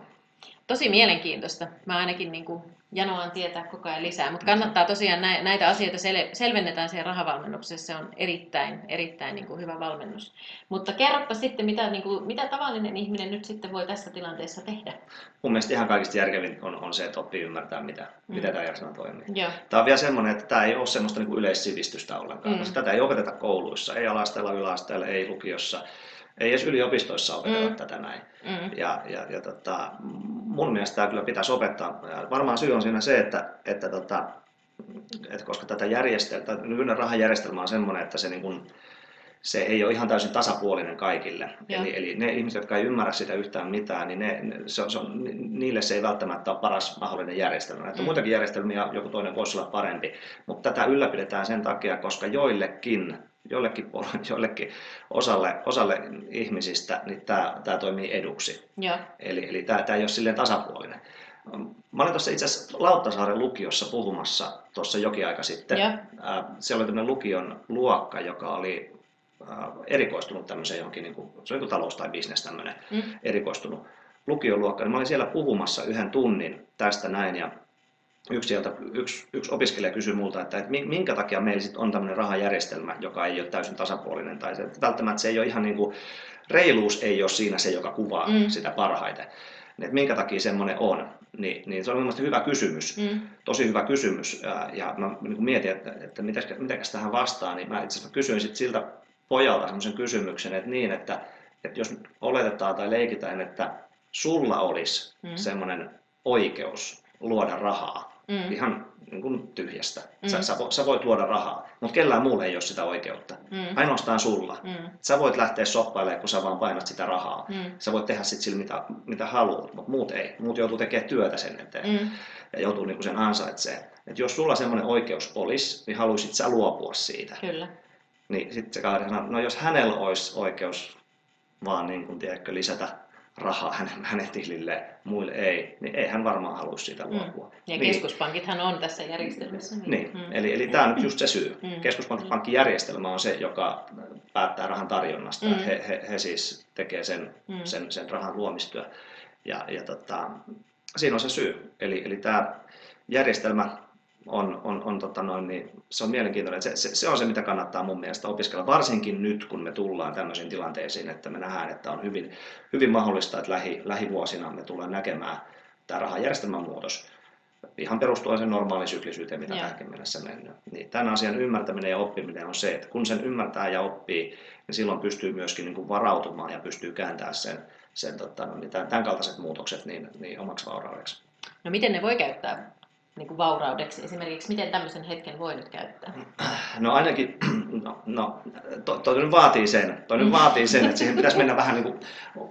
Tosi mielenkiintoista. Mä ainakin niin kuin janoan tietää koko ajan lisää, mutta kannattaa tosiaan nä- näitä asioita sel- selvennetään siellä rahavalmennuksessa. Se on erittäin, erittäin niin kuin hyvä valmennus. Mutta kerropa sitten, mitä, niin kuin, mitä tavallinen ihminen nyt sitten voi tässä tilanteessa tehdä. Mun mielestä ihan kaikista järkevin on, on se, että oppii ymmärtää, mitä, Mm. miten tämä järjestelmä toimii. Joo. Tämä on vielä semmoinen, että tämä ei ole semmoista niin kuin yleissivistystä ollenkaan, Mm. koska tätä ei opeteta kouluissa, ei alasteella, yläasteella, ei lukiossa, ei edes yliopistoissa opeteta Mm. tätä näin. Mm. Ja, ja, ja tota, mun mielestä tämä kyllä pitäisi opettaa. Ja varmaan syy on siinä se, että, että, tota, että koska tätä järjestelmää, nykyinen rahajärjestelmä on semmoinen, että se, niin kuin, se ei ole ihan täysin tasapuolinen kaikille. Eli, eli ne ihmiset, jotka ei ymmärrä sitä yhtään mitään, niin ne, ne, se, on- se on, niille se ei välttämättä ole paras mahdollinen järjestelmä. Että Mm. muitakin järjestelmiä joku toinen voisi olla parempi, mutta tätä ylläpidetään sen takia, koska joillekin joillekin, puol- [LAUGHS] joillekin osalle, osalle ihmisistä niin tämä, tämä toimii eduksi. Joo. Eli, eli tämä, tämä ei ole silleen tasapuolinen. Mä olin tuossa itse asiassa Lauttasaaren lukiossa puhumassa tuossa jokin aika sitten. Ää, Siellä oli tämmöinen lukion luokka, joka oli erikoistunut tämmöiseen johonkin, niin kuin, se oli joku talous tai bisnes tämmöinen Mm. erikoistunut lukioluokka. Niin mä olin siellä puhumassa yhden tunnin tästä näin ja yksi, sieltä, yksi, yksi opiskelija kysyi multa, että, että mi- minkä takia meillä sit on tämmöinen rahajärjestelmä, joka ei ole täysin tasapuolinen tai se, välttämättä se ei ole ihan niin kuin, reiluus ei ole siinä se, joka kuvaa Mm. sitä parhaiten. Niin, että minkä takia semmoinen on, niin, niin se on mielestäni hyvä kysymys, Mm. tosi hyvä kysymys. Ää, Ja mä niin kuin mietin, että, että mitäs, mitäkäs tähän vastaan, niin mä itse asiassa kysyin sit siltä pojalta semmoisen kysymyksen, että niin, että, että jos oletetaan tai leikitään, että sulla olisi Mm. mm. semmoinen oikeus luoda rahaa, Mm. ihan niin kuin tyhjästä. Sä, Mm. sä, vo- sä voit luoda rahaa, mutta kellään muulla ei ole sitä oikeutta. Mm. Ainoastaan sulla. Mm. Sä voit lähteä shoppailemaan, kun sä vaan painat sitä rahaa. Mm. Sä voit tehdä sitten sillä mitä, mitä haluat, mutta muut ei. Muut joutuu tekemään työtä sen eteen Mm. ja joutuu niinku sen ansaitsemaan. Et jos sulla semmoinen oikeus olisi, niin haluaisit sä luopua siitä. Kyllä. Niin sitten se kaveri sanoi, no jos hänellä olisi oikeus vaan niin kuin, tiedätkö, lisätä rahaa hänen, hänen tilille, muille ei, niin ei hän varmaan halua siitä mm. luopua. Mm. Ja niin. keskuspankithan on tässä järjestelmässä. Niin, niin. Mm. eli, eli tämä on nyt just se syy. Mm. Keskuspankkijärjestelmä on se, joka päättää rahan tarjonnasta. Mm. He, he, he siis tekee sen, mm. sen, sen rahan luomistyö. Ja, ja tota, siinä on se syy. Eli, eli tämä järjestelmä on, on, on tota noin, niin se on mielenkiintoinen. Se, se, se, on se, mitä kannattaa mun mielestä opiskella, varsinkin nyt, kun me tullaan tämmöisiin tilanteisiin, että me nähdään, että on hyvin, hyvin mahdollista, että lähi, lähivuosina me tullaan näkemään tämä rahajärjestelmän muutos ihan perustuen sen normaalisyklisyyteen, mitä yeah. tähänkin mennessä mennyt. Niin tämän asian ymmärtäminen ja oppiminen on se, että kun sen ymmärtää ja oppii, niin silloin pystyy myöskin niin kuin varautumaan ja pystyy kääntämään sen, sen tota, no, niin tämän, tämän kaltaiset muutokset niin, niin omaksi vauraudeksi. No miten ne voi käyttää niin kuin vauraudeksi esimerkiksi? Miten tämmöisen hetken voi nyt käyttää? No ainakin, no, no to, toi nyt vaatii sen, toi nyt vaatii sen, että siihen pitäisi mennä vähän niin kuin,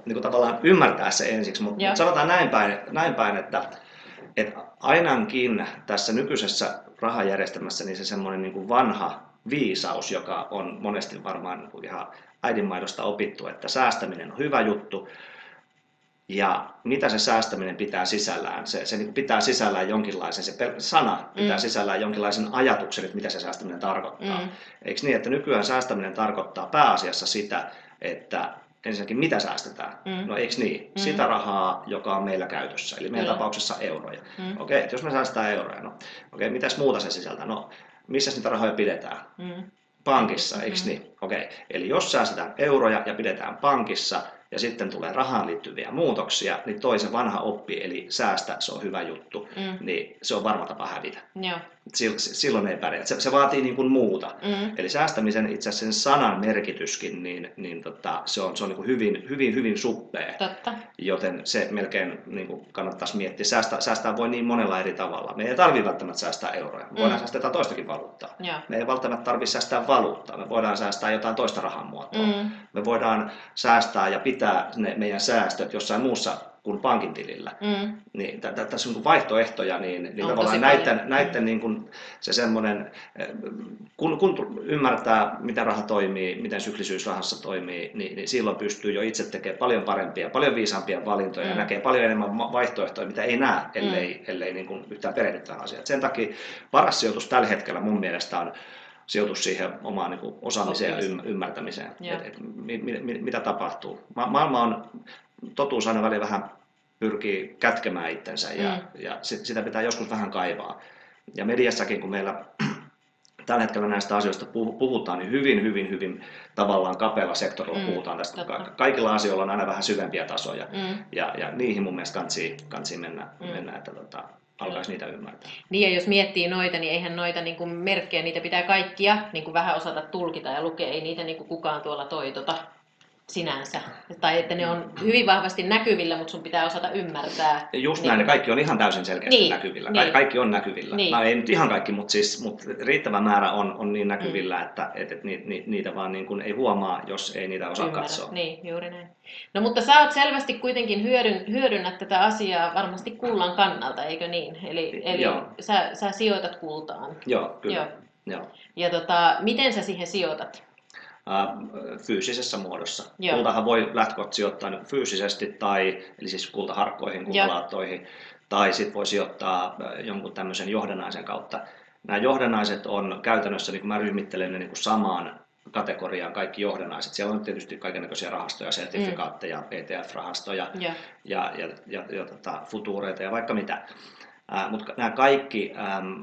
niin kuin tavallaan ymmärtää se ensiksi, mutta Joo. sanotaan näin päin, näin päin että, että ainakin tässä nykyisessä rahajärjestelmässä niin se semmoinen niin kuin vanha viisaus, joka on monesti varmaan niin kuin ihan äidinmaidosta opittu, että säästäminen on hyvä juttu, ja mitä se säästäminen pitää sisällään. Se, se niin pitää sisällään jonkinlaisen, se sana pitää mm. sisällään jonkinlaisen ajatuksen, että mitä se säästäminen tarkoittaa. Mm. Eikö niin, että nykyään säästäminen tarkoittaa pääasiassa sitä, että ensinnäkin mitä säästetään? Mm. No eikö niin? Mm. Sitä rahaa, joka on meillä käytössä, eli meidän Kyllä. tapauksessa euroja. Mm. Okei, okay, jos me säästetään euroja, no okei, okay, mitäs muuta se sisältää? No, missä niitä rahoja pidetään? Mm. Pankissa, eikö mm. niin? Okei, okay. eli jos säästetään euroja ja pidetään pankissa, ja sitten tulee rahaan liittyviä muutoksia, niin toisen vanha oppi, eli säästä, se on hyvä juttu, mm. niin se on varma tapa hävitä. Joo. Silloin ei pärjää. Se, se vaatii niin kuin muuta. Mm. Eli säästämisen itse asiassa sen sanan merkityskin, niin, niin tota, se on, se on niin kuin hyvin, hyvin, hyvin suppea. Totta. Joten se melkein niin kuin kannattaisi miettiä. Säästää, säästää voi niin monella eri tavalla. Me ei tarvitse välttämättä säästää euroja. Me voidaan mm. säästää jotain toistakin valuuttaa. Joo. Me ei välttämättä tarvitse säästää valuuttaa. Me voidaan säästää jotain toista rahan muotoa. Mm. Me voidaan säästää ja pitää ne meidän säästöt jossain muussa kuin pankin tilillä. Mm. Niin tässä on vaihtoehtoja, niin, niin tavallaan näiden, paljon. näiden mm. niin kuin se semmoinen, eh, kun, kun ymmärtää, miten raha toimii, miten syklisyys rahassa toimii, niin, niin silloin pystyy jo itse tekemään paljon parempia, paljon viisaampia valintoja mm. ja näkee paljon enemmän vaihtoehtoja, mitä ei näe, ellei, mm. ellei niin kuin yhtään perehdy tähän asiaan. Sen takia paras sijoitus tällä hetkellä mun mielestä on sijoitus siihen omaan niin kuin osaamiseen ja ymmärtämiseen, että et, mit, mit, mitä tapahtuu. Ma- maailma on, totuus aina välillä vähän pyrkii kätkemään itsensä ja, mm. ja sit, sitä pitää joskus vähän kaivaa. Ja mediassakin, kun meillä [CLEARS THROAT] tällä hetkellä näistä asioista puhutaan, niin hyvin, hyvin, hyvin tavallaan kapealla sektorilla mm, puhutaan tästä. Totta. Kaikilla asioilla on aina vähän syvempiä tasoja mm. ja, ja niihin mun mielestä kansi, kansi mennä, mm. mennä että tota, alkaisi niitä ymmärtää. Niin ja jos miettii noita, niin eihän noita niin kuin merkkejä, niitä pitää kaikkia niin kuin vähän osata tulkita ja lukea, ei niitä niin kuin kukaan tuolla toitota sinänsä. Tai että ne on hyvin vahvasti näkyvillä, mutta sun pitää osata ymmärtää. Just niin. näin, ne kaikki on ihan täysin selkeästi niin. näkyvillä. Niin. Kaikki on näkyvillä. Niin. No, ei nyt ihan kaikki, mutta, siis, mutta riittävä määrä on, on niin näkyvillä, mm. että, että, että niitä vaan niin ei huomaa, jos ei niitä osaa Ymmärrä. katsoa. Niin, juuri näin. No mutta sä oot selvästi kuitenkin hyödyn, hyödynnät tätä asiaa varmasti kullan kannalta, eikö niin? Eli, eli sä, sä sijoitat kultaan. Joo, kyllä. Joo. Joo. Ja tota, miten sä siihen sijoitat? Fyysisessä muodossa. Joo. Kultahan voi lähtökohtaisesti sijoittaa niin fyysisesti, tai, eli siis kultaharkkoihin, kultalaattoihin, tai sitten voi sijoittaa jonkun tämmöisen johdannaisen kautta. Nämä johdannaiset on käytännössä, niin kuin mä ryhmittelen ne niin samaan kategoriaan kaikki johdannaiset. Siellä on tietysti kaikenlaisia rahastoja, sertifikaatteja, mm. ETF-rahastoja ja, ja, ja, ja, ja tota, futuureita ja vaikka mitä. Äh, mutta nämä kaikki ähm,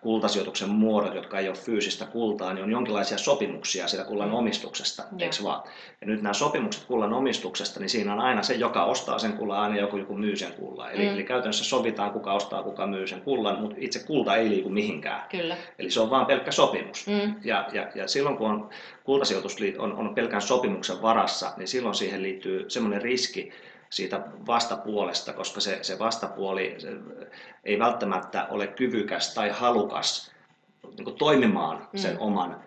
kultasijoituksen muodot, jotka ei ole fyysistä kultaa, niin on jonkinlaisia sopimuksia siitä kullan mm. omistuksesta, ja. eikö vaan? Ja nyt nämä sopimukset kullan omistuksesta, niin siinä on aina se, joka ostaa sen kullan, aina joku, joku myy sen kullan. Eli, mm. eli käytännössä sovitaan, kuka ostaa, kuka myy sen kullan, mutta itse kulta ei liiku mihinkään. Kyllä. Eli se on vain pelkkä sopimus. Mm. Ja, ja, ja silloin kun on, kultasijoitus on, on pelkän sopimuksen varassa, niin silloin siihen liittyy semmoinen riski, siitä vastapuolesta, koska se, se vastapuoli se ei välttämättä ole kyvykäs tai halukas niin kuin toimimaan mm. sen oman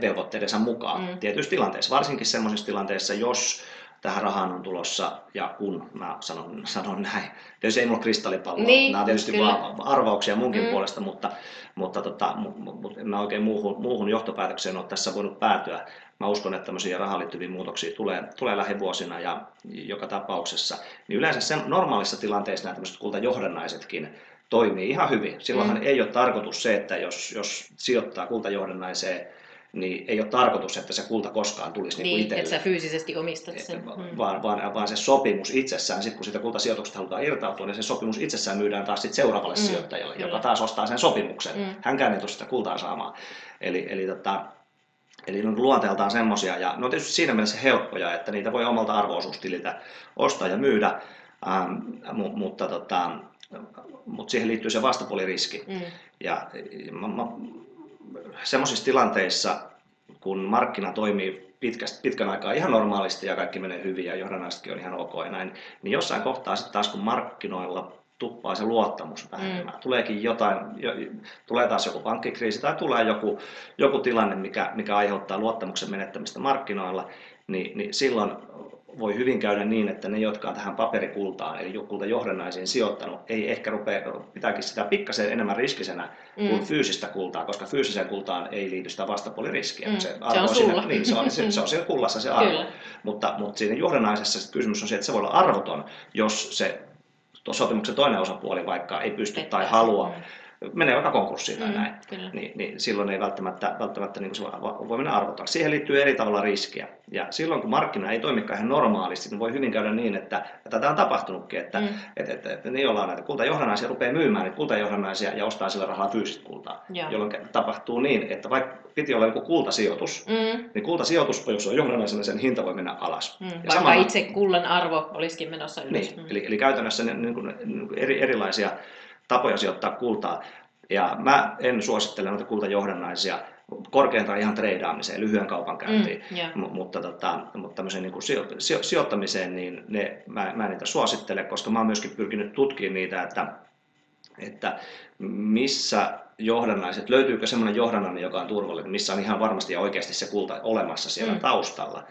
velvoitteidensa mukaan mm. tietyissä tilanteissa. Varsinkin sellaisissa tilanteissa, jos tähän rahaan on tulossa, ja kun mä sanon, sanon näin. Tietysti ei mulla kristallipalloa, Niin, nämä on tietysti kyllä. vaan arvauksia munkin Mm. puolesta, mutta, mutta tota, mu, mu, en mä oikein muuhun, muuhun johtopäätökseen ole tässä voinut päätyä. Mä uskon, että tämmöisiä rahaan liittyviä muutoksia tulee, tulee lähivuosina ja joka tapauksessa. Niin yleensä sen, normaalissa tilanteessa nämä tämmöiset kultajohdannaisetkin toimii ihan hyvin. Silloinhan Mm. ei ole tarkoitus se, että jos, jos sijoittaa kultajohdannaiseen, niin ei ole tarkoitus, että se kulta koskaan tulisi niin, Niin, niin että sä fyysisesti omistat sen. Mm. Vaan, vaan, vaan se sopimus itsessään, sit kun sitä kultasijoituksesta halutaan irtautua, niin se sopimus itsessään myydään taas sit seuraavalle Mm, sijoittajalle, kyllä. joka taas ostaa sen sopimuksen. Mm. Hänkään ei tule sitä kultaa saamaan. Eli, eli, tota, eli ne on luonteeltaan semmoisia, ja ne on tietysti siinä mielessä helppoja, että niitä voi omalta arvoosuustililtä ostaa ja myydä, ähm, mu, mutta, tota, mutta siihen liittyy se vastapuoliriski. Mm. Ja mä, mä, semmoisissa tilanteissa, kun markkina toimii pitkästä, pitkän aikaa ihan normaalisti ja kaikki menee hyvin ja johdannaisetkin on ihan ok ja näin, niin jossain kohtaa sitten taas kun markkinoilla tuppaa se luottamus vähenemään. Mm. Tuleekin jotain, jo, tulee taas joku pankkikriisi tai tulee joku, joku tilanne, mikä, mikä aiheuttaa luottamuksen menettämistä markkinoilla, niin, niin silloin voi hyvin käydä niin, että ne, jotka on tähän paperikultaan, eli kultajohdannaisiin sijoittanut, ei ehkä rupea, pitääkin sitä pikkasen enemmän riskisenä mm. kuin fyysistä kultaa, koska fyysiseen kultaan ei liity sitä vastapuoliriskiä. Mm. Se, Se arvo on siinä, niin, se, on, se, se on siellä kullassa se arvo. Kyllä. Mutta, mutta siinä johdannaisessa kysymys on se, että se voi olla arvoton, jos se sopimuksen toinen osapuoli vaikka ei pysty Pettää tai halua, Menee vaikka konkurssiin tai Mm, näin, kyllä. niin, niin silloin ei välttämättä, välttämättä niin se voi mennä arvoton. Siihen liittyy eri tavalla riskiä. Ja silloin kun markkina ei toimikaan ihan normaalisti, niin voi hyvin käydä niin, että, ja tätä on tapahtunutkin, että, Mm. että, että, että ne, joilla on näitä kultajohdannaisia, rupeaa myymään niitä kultajohdannaisia ja ostaa sillä rahalla fyysistä kultaa. Joo. Jolloin tapahtuu niin, että vaikka piti olla joku kultasijoitus, Mm. niin kultasijoitus, jos on johdannaisena, sen hinta voi mennä alas. Mm. Ja Vaikka samalla- itse kullan arvo olisikin menossa ylös. niin, Mm. eli, eli käytännössä ne, niin kuin, niin kuin eri, erilaisia tapoja sijoittaa kultaa. Ja mä en suosittele noita kultajohdannaisia korkeintaan ihan treidaamiseen, lyhyen kaupankäyntiin, Mm, joo. M- mutta, tota, mutta tämmöiseen niin kuin sijo, sijo, sijoittamiseen, niin ne, mä, mä en niitä suosittele, koska mä oon myöskin pyrkinyt tutkimaan niitä, että, että missä johdannaiset, löytyykö semmoinen johdannainen, joka on turvallinen, missä on ihan varmasti ja oikeasti se kulta olemassa siellä Mm. mm. taustalla.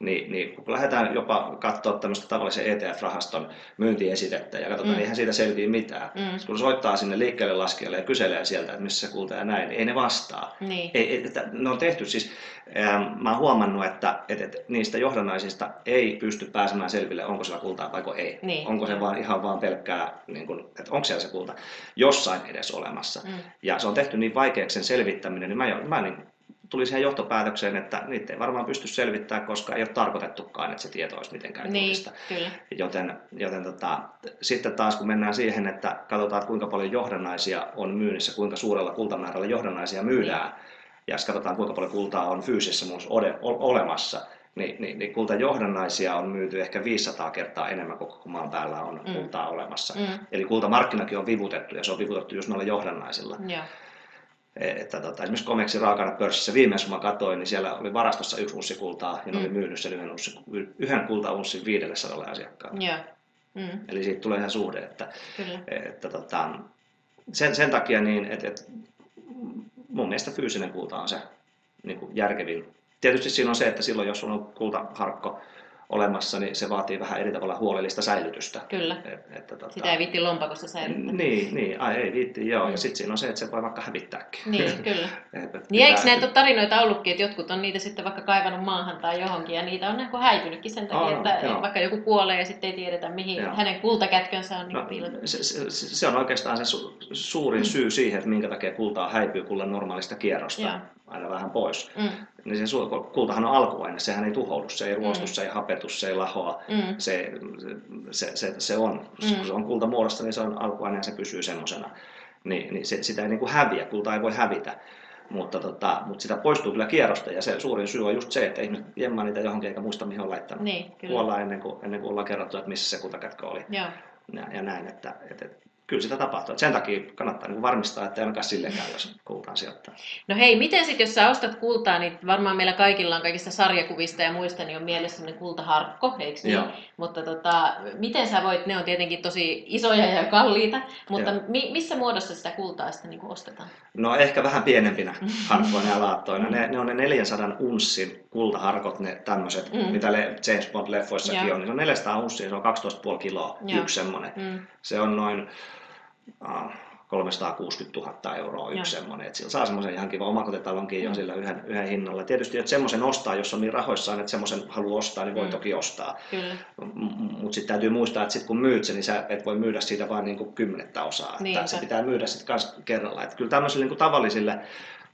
Niin, niin kun lähdetään jopa katsoa tämmöistä tavallisen ETF-rahaston myyntiesitettä ja katsotaan, Mm. mm. eihän siitä selviä mitään. Mm. Kun soittaa sinne liikkeelle laskijalle ja kyselee sieltä, että missä se kulta ja näin, niin ei ne vastaa. Niin. Ei, ei, että ne on tehty siis, ähm, mä oon huomannut, että, että, että niistä johdannaisista ei pysty pääsemään selville, onko siellä kultaa vai ei. Niin. Onko se vaan ihan vaan pelkkää, niin kuin, että onko siellä se kulta jossain edes olemassa. Mm. Ja se on tehty niin vaikeaksi sen selvittäminen, niin mä, mä niin, tulin siihen johtopäätökseen, että niitä ei varmaan pysty selvittämään, koska ei ole tarkoitettukaan, että se tieto olisi mitenkään Niin, julkista. kyllä. Joten, joten tota, sitten taas kun mennään siihen, että katsotaan, että kuinka paljon johdannaisia on myynnissä, kuinka suurella kultamäärällä johdannaisia myydään, ja sitten katsotaan, kuinka paljon kultaa on fyysisessä o- olemassa, niin, niin, niin kultajohdannaisia on myyty ehkä 500 kertaa enemmän kuin koko maan päällä on Mm. kultaa olemassa. Mm. Eli kultamarkkinakin on vivutettu, ja se on vivutettu just noilla johdannaisilla. Joo. Että tota, esimerkiksi Comexin raaka pörssissä viimeis kun mä katsoin, niin siellä oli varastossa yksi unssi kultaa ja ne Mm. oli myynyt sen yhden, unssi, yhden kultaunssin 500 asiakkaalle. Joo. Mm. Eli siitä tulee ihan suhde, että, Kyllä. että tota, sen, sen takia niin, että, että mun mielestä fyysinen kulta on se niin kuin järkevin. Tietysti siinä on se, että silloin jos sulla on kultaharkko olemassa, niin se vaatii vähän eri tavalla huolellista säilytystä. Kyllä. Et, että, tota, Sitä ei vitti lompakossa säilyttää. Niin, niin ai, ei viitti, joo. Mm. Ja sitten siinä on se, että se voi vaikka hävittääkin. Niin, [LAUGHS] kyllä. Että Niin eikö näitä ole tarinoita ollutkin, että jotkut on niitä sitten vaikka kaivannut maahan tai johonkin ja niitä on niin kuin häipynytkin sen takia, On, että joo. vaikka joku kuolee ja sitten ei tiedetä mihin Joo. hänen kultakätkönsä on niin No, piilotettu. se, se, se on oikeastaan se su, suurin syy siihen, että minkä takia kultaa häipyy kullan normaalista kierrosta Joo. Aina vähän pois. Mm, Niin se kultahan on alkuaine, sehän ei tuhoudu, se ei ruostu, Mm. se ei hapetu, se ei lahoa. mm, Se, se, se, se on, Mm. kun se on kultamuodosta, niin se on alkuaine ja se pysyy semmoisena. Niin, niin se, sitä ei niin kuin häviä, kulta ei voi hävitä. Mutta, tota, mutta sitä poistuu kyllä kierrosta ja se suurin syy on just se, että ihmiset jemmaa niitä johonkin eikä muista mihin on laittanut. niin, kyllä. Kuollaan ennen kuin, ennen kuin ollaan kerrottu, että missä se kultakätkö oli Joo. ja, ja näin, että, että, että kyllä sitä tapahtuu. Et sen takia kannattaa niin varmistaa, että ei ainakaan sillekään, jos kultaan sijoittaa. No hei, miten sitten, jos sä ostat kultaa, niin varmaan meillä kaikilla on kaikista sarjakuvista ja muista, niin on mielessä sellainen kultaharkko, eikö niin? Joo. Mutta tota, miten sä voit, ne on tietenkin tosi isoja ja kalliita, mutta mi- missä muodossa sitä kultaa sitten niin ostetaan? No ehkä vähän pienempinä [LAUGHS] harkkoina ja laattoina. Ne, ne on ne 400 unssin kultaharkot, ne tämmöiset, mm. mitä le- James Bond-leffoissakin on. Niin se on 400 unssia, se on 12,5 kiloa, Joo. yksi semmoinen. Mm. Se on noin 360 000 euroa yksi semmoinen, että sillä saa semmoisen ihan kiva omakotitalonkin jo mm. sillä yhden, yhden hinnalla. Tietysti, että semmoisen ostaa, jos on niin rahoissaan, että semmoisen haluaa ostaa, niin voi mm. toki ostaa. Mutta sitten täytyy muistaa, että sit kun myyt sen, niin sä et voi myydä siitä vain niin kymmenettä osaa. Että se pitää myydä sitten kerralla. Että kyllä tämmöisille niin tavallisille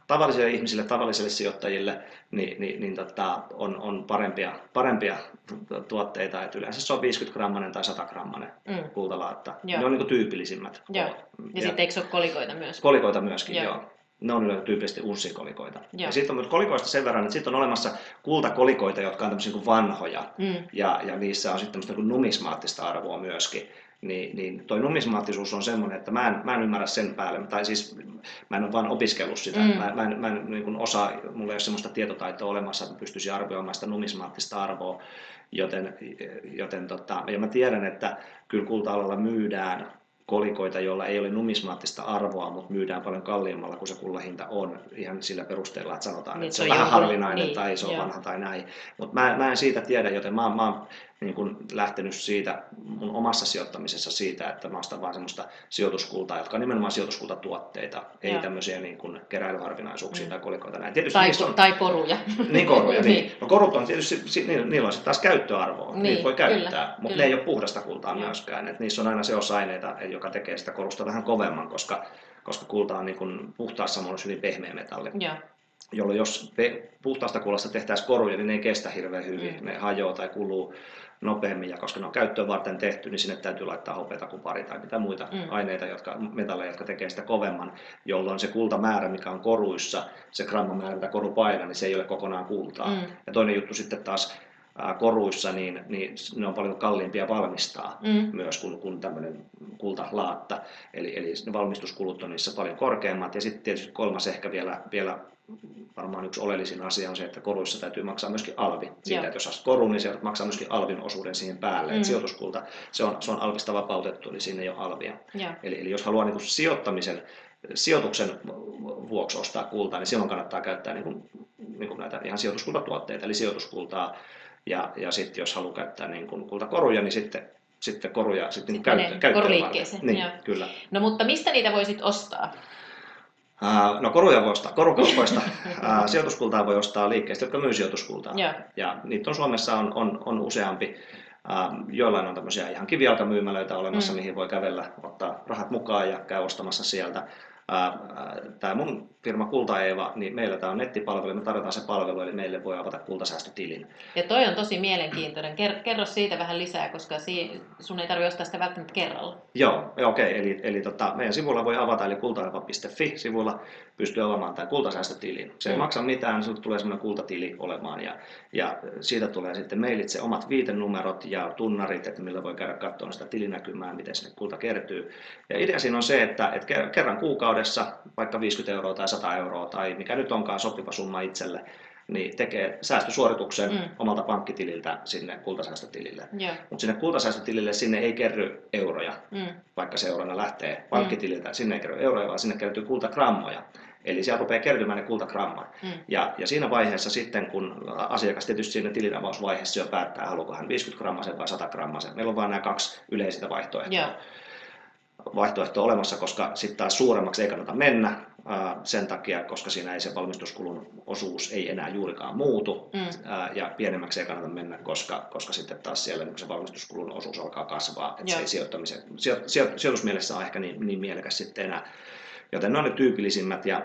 tavallisille ihmisille, tavallisille sijoittajille, niin, niin, niin tota, on, on parempia, parempia tuotteita. että yleensä se on 50 grammanen tai 100 grammanen mm. kultalaatta. Joo. Ne on niin tyypillisimmät. Joo. Ja, ja sitten eikö se ole kolikoita myös? Kolikoita myöskin, joo. joo. Ne on tyypillisesti unssikolikoita. Ja sitten on myös kolikoista sen verran, että sitten on olemassa kultakolikoita, jotka on tämmöisiä kuin vanhoja. Mm. Ja, ja niissä on sitten tämmöistä niin numismaattista arvoa myöskin niin, niin toi numismaattisuus on semmoinen, että mä en, mä en ymmärrä sen päälle, tai siis mä en ole vaan opiskellut sitä, mm. mä, mä en, mä en niin kuin osaa, mulla ei ole semmoista tietotaitoa olemassa, että pystyisin arvioimaan sitä numismaattista arvoa, joten, joten tota, ja mä tiedän, että kyllä kulta-alalla myydään kolikoita, joilla ei ole numismaattista arvoa, mutta myydään paljon kalliimmalla kuin se kullahinta on, ihan sillä perusteella, että sanotaan, niin, että se on, on vähän harvinainen niin, tai se on joo. vanha tai näin. Mutta mä, mä en siitä tiedä, joten mä, mä niin kun lähtenyt siitä mun omassa sijoittamisessa siitä, että mä ostan vaan semmoista sijoituskultaa, jotka on nimenomaan sijoituskultatuotteita, ei Joo. tämmöisiä niin kuin keräilyharvinaisuuksia mm. tai kolikoita. Näin. Tietysti tai, on, tai koruja. Niin koruja, [LAUGHS] niin. niin. No korut on tietysti, niillä on sitten taas käyttöarvoa, niin, niitä voi käyttää, kyllä, mutta kyllä. ne ei ole puhdasta kultaa Joo. myöskään. Et niissä on aina seosaineita, joka tekee sitä korusta vähän kovemman, koska, koska kulta on niin kuin puhtaassa muodossa hyvin pehmeä metalli. Joo jolloin jos puhtaasta kullasta tehtäisiin koruja, niin ne ei kestä hirveän hyvin. Mm. Ne hajoaa tai kuluu nopeammin, ja koska ne on käyttöön varten tehty, niin sinne täytyy laittaa hopeata kuin pari tai mitä muita mm. aineita, jotka, metalleja, jotka tekee sitä kovemman, jolloin se kultamäärä, mikä on koruissa, se grammamäärä, mitä koru painaa, niin se ei ole kokonaan kultaa. Mm. Ja toinen juttu sitten taas koruissa, niin, niin ne on paljon kalliimpia valmistaa mm. myös kuin, kuin tämmöinen kultalaatta. Eli, eli ne valmistuskulut on niissä paljon korkeammat. Ja sitten tietysti kolmas ehkä vielä, vielä varmaan yksi oleellisin asia on se, että koruissa täytyy maksaa myöskin alvi. Siitä, Joo. että jos astat korun, niin se maksaa myöskin alvin osuuden siihen päälle. Mm. Et sijoituskulta, se on, se on alvista vapautettu, niin siinä ei ole alvia. Eli, eli jos haluaa niin kuin sijoittamisen, sijoituksen vuoksi ostaa kultaa, niin silloin kannattaa käyttää niin kuin, niin kuin näitä ihan sijoituskultatuotteita, eli sijoituskultaa. Ja, ja sitten jos haluaa käyttää niin kuin kultakoruja, niin sitten sitten koruja sitten, niin sitten käyttö, käyttöön Niin, kyllä. No mutta mistä niitä voisit ostaa? No koruja voi ostaa korukaupoista, sijoituskultaa voi ostaa liikkeistä, jotka myy sijoituskultaa. Ja, ja niitä on Suomessa on, on, on useampi. Joillain on tämmöisiä ihan kivijalkamyymälöitä olemassa, mm. mihin voi kävellä, ottaa rahat mukaan ja käy ostamassa sieltä. Tämä mun firma Kulta Eeva, niin meillä tämä on nettipalvelu, me tarjotaan se palvelu, eli meille voi avata kultasäästötilin. Ja toi on tosi mielenkiintoinen. Kerro siitä vähän lisää, koska sun ei tarvitse ostaa sitä välttämättä kerralla. Joo, okei. Okay. Eli, eli tota, meidän sivulla voi avata, eli kultaeva.fi sivulla pystyy avaamaan tämän kultasäästötilin. Se ei mm. maksa mitään, sinulle tulee semmoinen kultatili olemaan ja, ja siitä tulee sitten meilitse omat viitenumerot ja tunnarit, että millä voi käydä katsomaan sitä tilinäkymää, miten sinne kulta kertyy. Ja idea siinä on se, että, että kerran kuukaudessa, vaikka 50 euroa tai 100 euroa tai mikä nyt onkaan sopiva summa itselle, niin tekee säästösuorituksen mm. omalta pankkitililtä sinne kultasäästötilille. Mutta sinne kultasäästötilille sinne ei kerry euroja, mm. vaikka seurana lähtee mm. pankkitililtä. Mm. Sinne ei kerry euroja, vaan sinne kertyy kultagrammoja. Eli siellä rupeaa kertymään ne kultagrammat. Mm. Ja, ja siinä vaiheessa sitten, kun asiakas tietysti siinä tilinavausvaiheessa jo päättää, haluaako hän 50 grammasen vai 100 grammasen. Meillä on vain nämä kaksi yleistä vaihtoehtoa. Yeah vaihtoehto olemassa, koska sitten taas suuremmaksi ei kannata mennä sen takia, koska siinä ei se valmistuskulun osuus ei enää juurikaan muutu mm. ja pienemmäksi ei kannata mennä, koska, koska sitten taas siellä niin se valmistuskulun osuus alkaa kasvaa, että se ei sijoittamisen, sijo, sijoitusmielessä on ehkä niin, niin mielekäs sitten enää. Joten ne on ne tyypillisimmät ja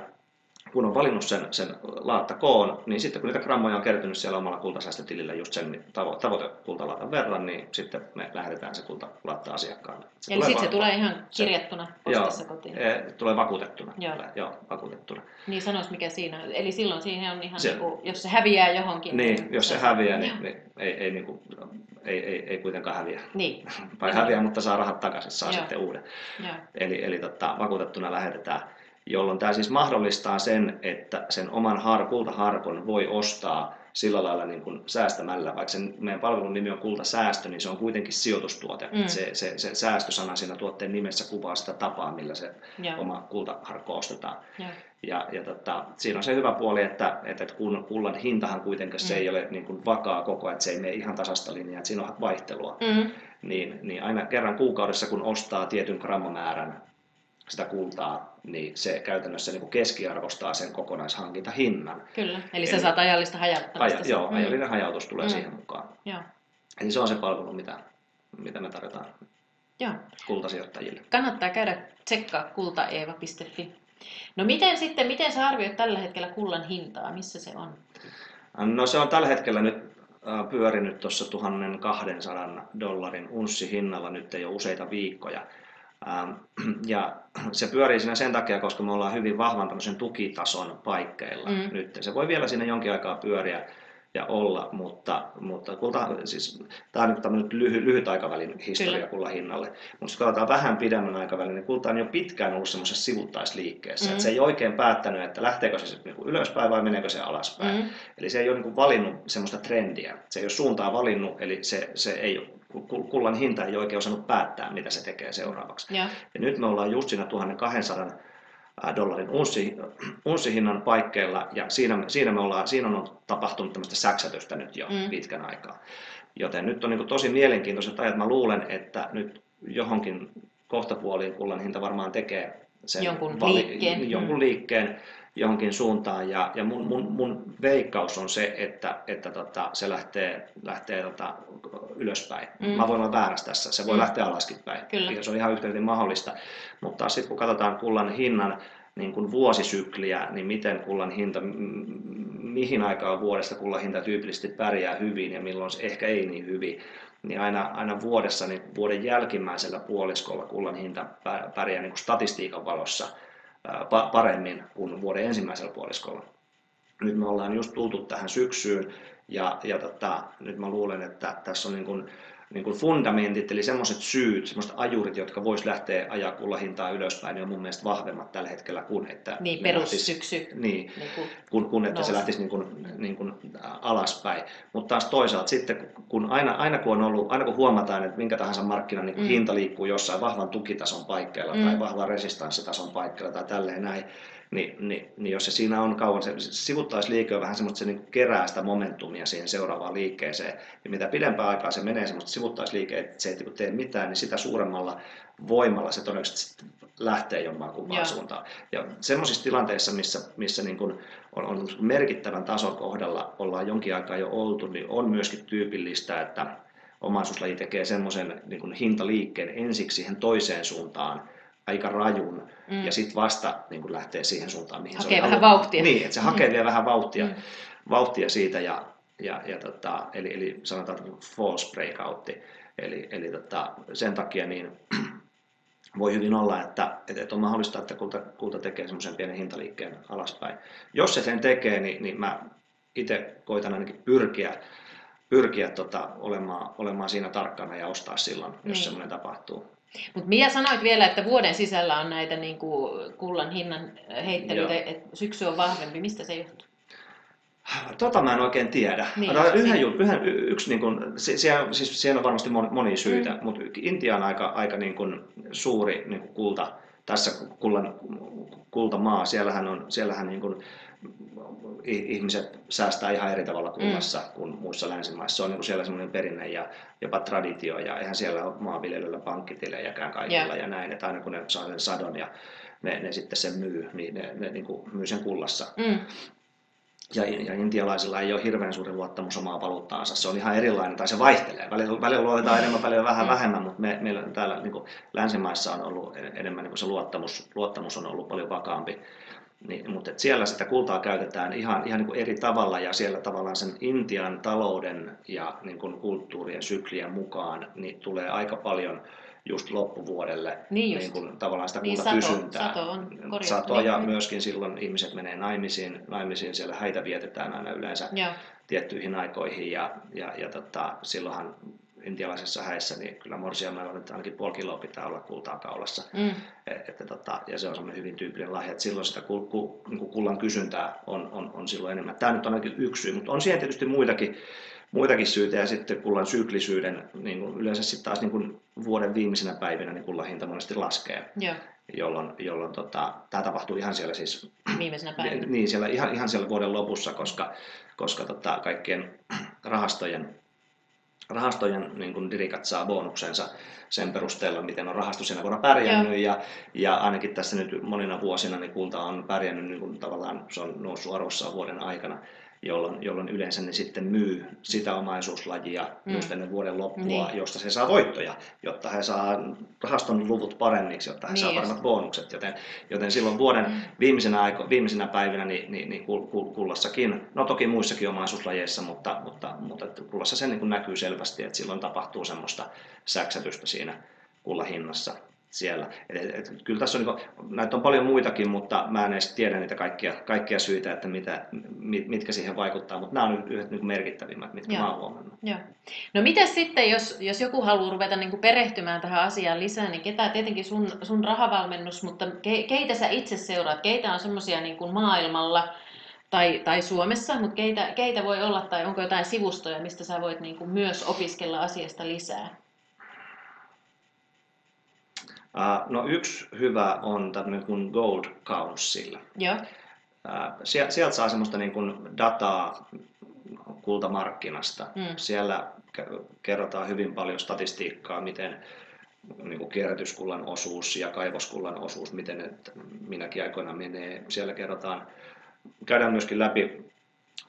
kun on valinnut sen, sen laattakoon, niin sitten kun niitä grammoja on kertynyt siellä omalla kultasäästötilillä just sen tavo- tavoite kultalaatan verran, niin sitten me lähetetään se kultalaatta asiakkaalle. Se Eli sitten se tulee ihan kirjattuna postissa joo, kotiin? E, tulee vakuutettuna. Joo. Tulee, joo, vakuutettuna. Niin sanois mikä siinä on. Eli silloin siihen on ihan, se, niin kuin, jos se häviää johonkin. Niin, niin jos se, se häviää, niin, niin ei, ei, niin kuin, ei, ei, ei kuitenkaan häviä. Niin. [LAUGHS] tai häviää, mutta saa rahat takaisin, saa joo. sitten uuden. Joo. Eli, eli tota, vakuutettuna lähetetään jolloin tämä siis mahdollistaa sen, että sen oman har, kultaharkon voi ostaa sillä lailla niin kuin säästämällä, vaikka sen meidän palvelun nimi on kultasäästö, niin se on kuitenkin sijoitustuote. Mm. Se, se, se säästösana siinä tuotteen nimessä kuvaa sitä tapaa, millä se ja. oma kultaharkko ostetaan. Ja, ja, ja tota, siinä on se hyvä puoli, että, että kun kullan hintahan kuitenkin mm. se ei ole niin kuin vakaa koko ajan, että se ei mene ihan tasasta linjaa, että siinä on vaihtelua. Mm. Niin, niin aina kerran kuukaudessa, kun ostaa tietyn grammamäärän sitä kultaa, niin se käytännössä niin kuin keskiarvostaa sen kokonaishankintahinnan. Kyllä, eli, eli sä saat ajallista hajauttamista. Aja, joo, mm. ajallinen hajautus tulee mm. siihen mukaan. Joo. Eli se on se palvelu, mitä, mitä me tarjotaan joo. kultasijoittajille. Kannattaa käydä tsekkaa kultaeeva.fi. No miten sitten, miten sä arvioit tällä hetkellä kullan hintaa, missä se on? No se on tällä hetkellä nyt pyörinyt tuossa 1200 dollarin unssihinnalla nyt jo useita viikkoja. Ähm, [CLEARS THROAT] ja [CLEARS THROAT] se pyörii siinä sen takia, koska me ollaan hyvin vahvan tämmöisen tukitason paikkeilla mm. nyt. Se voi vielä sinne jonkin aikaa pyöriä ja olla, mutta, mutta kulta, siis, tämä on nyt tämmöinen lyhy, lyhyt aikavälin historia Kyllä. hinnalle. Mutta jos katsotaan vähän pidemmän aikavälin, niin kulta on jo pitkään ollut semmoisessa sivuttaisliikkeessä. Mm. Että se ei oikein päättänyt, että lähteekö se niin ylöspäin vai meneekö se alaspäin. Mm. Eli se ei ole niin valinnut semmoista trendiä. Se ei ole suuntaa valinnut, eli se, se ei ole kullan hinta ei oikein osannut päättää, mitä se tekee seuraavaksi. Ja, ja nyt me ollaan just siinä 1200 dollarin unssi, unssihinnan paikkeilla ja siinä, siinä, me ollaan, siinä on tapahtunut tämmöistä säksätystä nyt jo mm. pitkän aikaa. Joten nyt on niin tosi mielenkiintoiset ajat. Mä luulen, että nyt johonkin kohtapuoliin kullan hinta varmaan tekee sen jonkun vali, liikkeen. Jonkun mm. liikkeen johonkin suuntaan ja, ja mun, mun, mun veikkaus on se, että, että tota, se lähtee, lähtee tota, ylöspäin. Mm. Mä voin olla väärässä tässä, se voi mm. lähteä alaskin päin. Kyllä. Ja se on ihan yhtä mahdollista. Mutta sitten kun katsotaan kullan hinnan niin kuin vuosisykliä, niin miten kullan hinta, mihin aikaan vuodesta kullan hinta tyypillisesti pärjää hyvin ja milloin se ehkä ei niin hyvin, niin aina, aina vuodessa, niin vuoden jälkimmäisellä puoliskolla kullan hinta pärjää niin kuin statistiikan valossa – paremmin kuin vuoden ensimmäisellä puoliskolla. Nyt me ollaan just tultu tähän syksyyn ja, ja tota, nyt mä luulen, että tässä on niin kuin niin kuin fundamentit, eli semmoiset syyt, semmoiset ajurit, jotka vois lähteä ajaa kullahintaa ylöspäin, niin on mun mielestä vahvemmat tällä hetkellä kuin että niin, perussyksy. Niin, niin kuin kun, kun että nousi. se lähtisi niin kuin, niin kuin alaspäin. Mutta taas toisaalta sitten, kun aina, aina, kun on ollut, aina kun huomataan, että minkä tahansa markkinan niin mm. hinta liikkuu jossain vahvan tukitason paikkeilla mm. tai vahvan resistanssitason paikkeilla tai tälleen näin, niin, niin, niin jos se siinä on kauan, se, sivuttaisliike on vähän semmoista, se niin kerää sitä momentumia siihen seuraavaan liikkeeseen. Ja mitä pidempään aikaa se menee semmoista sivuttaisliike, että se ei niinku tee mitään, niin sitä suuremmalla voimalla se todennäköisesti lähtee jommaan kumpaan suuntaan. Ja semmoisissa tilanteissa, missä, missä niin kuin on, on merkittävän tason kohdalla ollaan jonkin aikaa jo oltu, niin on myöskin tyypillistä, että omaisuuslaji tekee semmoisen niin hintaliikkeen ensiksi siihen toiseen suuntaan, aika rajun mm. ja sitten vasta niin kun lähtee siihen suuntaan, mihin hakee se vähän halunnut. vauhtia. Niin, että se hakee mm. vielä vähän vauhtia, mm. vauhtia siitä ja, ja, ja tota, eli, eli sanotaan false breakout. Eli, eli tota, sen takia niin [CLEARS THROAT] voi hyvin olla, että, että on mahdollista, että kulta, kulta tekee semmoisen pienen hintaliikkeen alaspäin. Jos se sen tekee, niin, niin mä itse koitan ainakin pyrkiä, pyrkiä tota, olemaan, olemaan siinä tarkkana ja ostaa silloin, jos niin. semmoinen tapahtuu. Mutta Mia sanoit vielä, että vuoden sisällä on näitä niin kuin kullan hinnan heittelyitä, että syksy on vahvempi. Mistä se johtuu? Tota mä en oikein tiedä. Niin, yhden, niin. yhden, yksi, niin kuin, siellä, siis siellä on varmasti monia syitä, mm. mutta Intia on aika, aika niin kuin suuri niin kuin kulta, tässä kullan, kultamaa. Siellähän, on, siellähän niin kuin, ihmiset säästää ihan eri tavalla kunnassa mm. kuin muissa länsimaissa. Se on niin siellä semmoinen perinne ja jopa traditio ja eihän siellä ole maanviljelyllä pankkitilejäkään kaikilla yeah. ja näin, että aina kun ne saa sen sadon ja ne, ne sitten sen myy, niin ne, ne niin kuin myy sen kullassa. Mm. Ja, ja intialaisilla ei ole hirveän suuri luottamus omaa valuuttaansa. Se on ihan erilainen, tai se vaihtelee. Välillä, välillä luotetaan enemmän, välillä vähän mm. vähemmän, mutta me, meillä täällä niin kuin länsimaissa on ollut enemmän niin kuin se luottamus, luottamus on ollut paljon vakaampi Niin, mutta siellä sitä kultaa käytetään ihan, ihan niin kuin eri tavalla ja siellä tavallaan sen Intian talouden ja niin kuin kulttuurien syklien mukaan niin tulee aika paljon just loppuvuodelle niin, just. niin kuin, tavallaan sitä niin, kultakysyntää. Sato, sato, on korjattu. sato ja niin. myöskin silloin ihmiset menee naimisiin, naimisiin siellä häitä vietetään aina yleensä Joo. tiettyihin aikoihin ja, ja, ja tota, silloinhan intialaisessa häissä, niin kyllä morsiamella nyt ainakin puoli kiloa pitää olla kultaa kaulassa. Mm. Et, että, tota, ja se on semmoinen hyvin tyypillinen lahja, että silloin sitä kul, ku, niin kullan kysyntää on, on, on silloin enemmän. Tämä nyt on ainakin yksi syy, mutta on siihen tietysti muitakin, muitakin syitä ja sitten kullan syklisyyden, niin kuin yleensä sitten taas niin kuin vuoden viimeisenä päivinä niin kullan hinta monesti laskee. Joo. Jolloin, jolloin tota, tämä tapahtuu ihan siellä siis... Viimeisenä päivänä. Niin, siellä, ihan, ihan siellä vuoden lopussa, koska, koska tota, kaikkien rahastojen rahastojen niin kuin dirikat saa bonuksensa sen perusteella, miten on rahasto siinä vuonna pärjännyt. Ja, ja ainakin tässä nyt monina vuosina niin kulta on pärjännyt niin kuin tavallaan, se on noussut arvossaan vuoden aikana jolloin, jolloin yleensä ne sitten myy sitä omaisuuslajia mm. just ennen vuoden loppua, niin. josta se saa voittoja, jotta he saa rahaston luvut paremmiksi, jotta he niin saa paremmat bonukset. Joten, joten silloin vuoden mm. viimeisenä, aiko, viimeisenä päivinä niin, niin, niin kullassakin, no toki muissakin omaisuuslajeissa, mutta, mutta, mutta kullassa se niin näkyy selvästi, että silloin tapahtuu semmoista säksätystä siinä kullahinnassa siellä. Et, et, kyllä tässä on, niin näitä on paljon muitakin, mutta mä en edes tiedä niitä kaikkia, kaikkia syitä, että mitä, mitkä siihen vaikuttaa, mutta nämä on yhdet niin merkittävimmät, mitkä Joo. mä oon huomannut. Joo. No miten sitten, jos, jos joku haluaa ruveta niin kuin perehtymään tähän asiaan lisää, niin ketä tietenkin sun, sun rahavalmennus, mutta ke, keitä sä itse seuraat, keitä on semmoisia niin kuin maailmalla, tai, tai Suomessa, mutta keitä, keitä voi olla tai onko jotain sivustoja, mistä sä voit niin kuin myös opiskella asiasta lisää? No yksi hyvä on tämmöinen kuin Gold Council. Joo. Sieltä saa semmoista niin kuin dataa kultamarkkinasta. Mm. Siellä kerrotaan hyvin paljon statistiikkaa, miten niin kuin kierrätyskullan osuus ja kaivoskullan osuus, miten ne minäkin aikoina menee. Siellä kerrotaan, käydään myöskin läpi,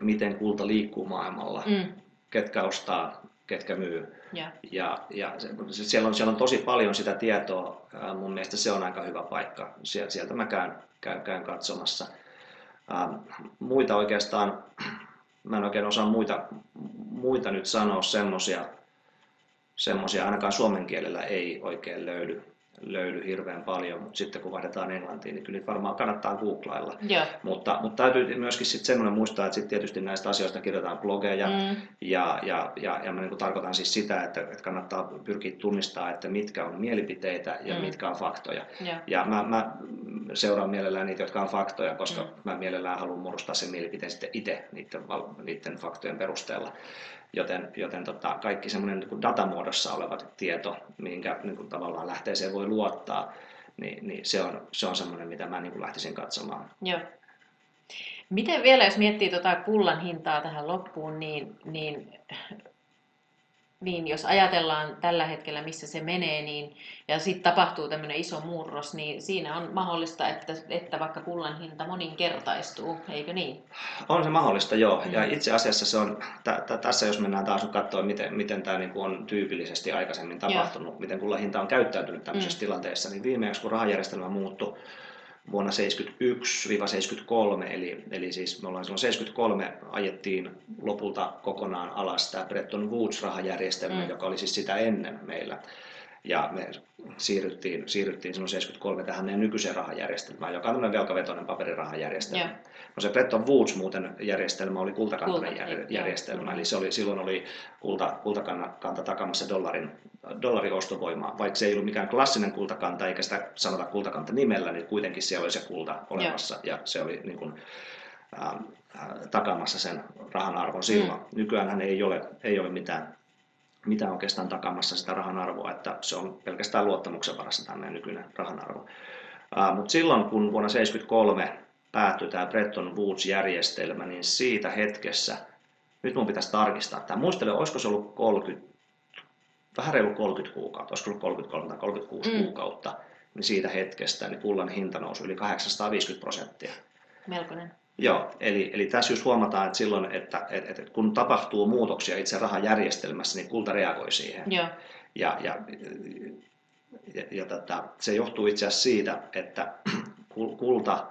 miten kulta liikkuu maailmalla, mm. ketkä ostaa, ketkä myy ja, ja, ja se, siellä, on, siellä on tosi paljon sitä tietoa. Mun mielestä se on aika hyvä paikka. Sieltä, sieltä mä käyn, käyn, käyn katsomassa. Ähm, muita oikeastaan, mä en oikein osaa muita, muita nyt sanoa semmoisia, semmoisia ainakaan suomen kielellä ei oikein löydy löydy hirveän paljon, mutta sitten kun vaihdetaan englantiin, niin kyllä varmaan kannattaa googlailla. Joo. Mutta, mutta täytyy myöskin sitten semmoinen muistaa, että sitten tietysti näistä asioista kirjoitetaan blogeja, mm. ja, ja, ja, ja mä niin tarkoitan siis sitä, että, että kannattaa pyrkiä tunnistaa, että mitkä on mielipiteitä ja mm. mitkä on faktoja. Joo. Ja mä, mä seuraan mielellään niitä, jotka on faktoja, koska mm. mä mielellään haluan muodostaa sen mielipiteen sitten itse niiden, niiden faktojen perusteella. Joten, joten tota, kaikki semmoinen niin datamuodossa oleva tieto, minkä niin kuin tavallaan lähteeseen voi luottaa, niin, niin se, on, se on semmoinen, mitä mä niin kuin lähtisin katsomaan. Joo. Miten vielä, jos miettii tuota kullan hintaa tähän loppuun, niin, niin niin jos ajatellaan tällä hetkellä, missä se menee, niin, ja sitten tapahtuu tämmöinen iso murros, niin siinä on mahdollista, että, että vaikka kullan hinta moninkertaistuu, eikö niin? On se mahdollista, joo. Mm. Ja itse asiassa se on, t- t- tässä jos mennään taas katsoa, miten, miten tämä niinku on tyypillisesti aikaisemmin tapahtunut, joo. miten kullan hinta on käyttäytynyt tämmöisessä mm. tilanteessa, niin viimeksi kun rahajärjestelmä muuttui, vuonna 1971-73, eli, eli siis me ollaan silloin 73 ajettiin lopulta kokonaan alas tämä Bretton Woods-rahajärjestelmä, mm. joka oli siis sitä ennen meillä. Ja me siirryttiin, siirryttiin silloin 73 tähän meidän nykyiseen rahajärjestelmään, joka on tämmöinen velkavetoinen paperirahajärjestelmä. Yeah. No se Bretton Woods muuten järjestelmä oli kultakantainen Kulta, järjestelmä, yeah. eli se oli, silloin oli kulta, kultakanta takamassa dollarin, dollarin ostovoimaa. Vaikka se ei ollut mikään klassinen kultakanta, eikä sitä sanota kultakanta nimellä, niin kuitenkin siellä oli se kulta olemassa, yeah. ja se oli niin kuin, äh, takamassa sen rahan arvon silloin. Mm. Nykyään ei ole, ei ole mitään mitä oikeastaan takamassa sitä rahan arvoa, että se on pelkästään luottamuksen varassa tämä nykyinen rahan arvo. Mutta silloin, kun vuonna 1973 päättyi tämä Bretton Woods-järjestelmä, niin siitä hetkessä, nyt mun pitäisi tarkistaa tämä, muistelen, olisiko se ollut 30, vähän reilu 30 kuukautta, olisiko ollut 33 tai 36 mm. kuukautta, niin siitä hetkestä niin kullan hinta nousi yli 850 prosenttia. Melkoinen. Joo, eli, eli tässä just huomataan, että silloin, että, että, että kun tapahtuu muutoksia itse rahajärjestelmässä, niin kulta reagoi siihen. Joo. Ja, ja, ja, ja tota, se johtuu itse asiassa siitä, että kulta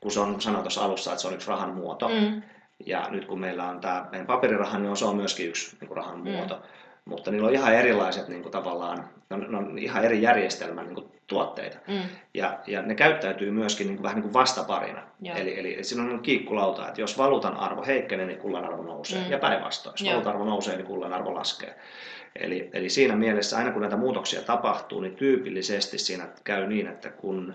kun se on sanoin tuossa alussa, että se on yksi rahan muoto. Mm. Ja nyt kun meillä on tämä meidän paperiraha, niin se on myöskin yksi niin rahan mm. muoto. Mutta niillä on ihan erilaiset niin kuin tavallaan, ne on, ne on ihan eri järjestelmän niin kuin tuotteita. Mm. Ja, ja ne käyttäytyy myöskin niin kuin, vähän niin kuin vastaparina. Eli, eli siinä on kiikkulauta, että jos valuutan arvo heikkenee, niin kullan arvo nousee. Mm. Ja päinvastoin, jos valuutan arvo nousee, niin kullan arvo laskee. Eli, eli siinä mielessä aina kun näitä muutoksia tapahtuu, niin tyypillisesti siinä käy niin, että kun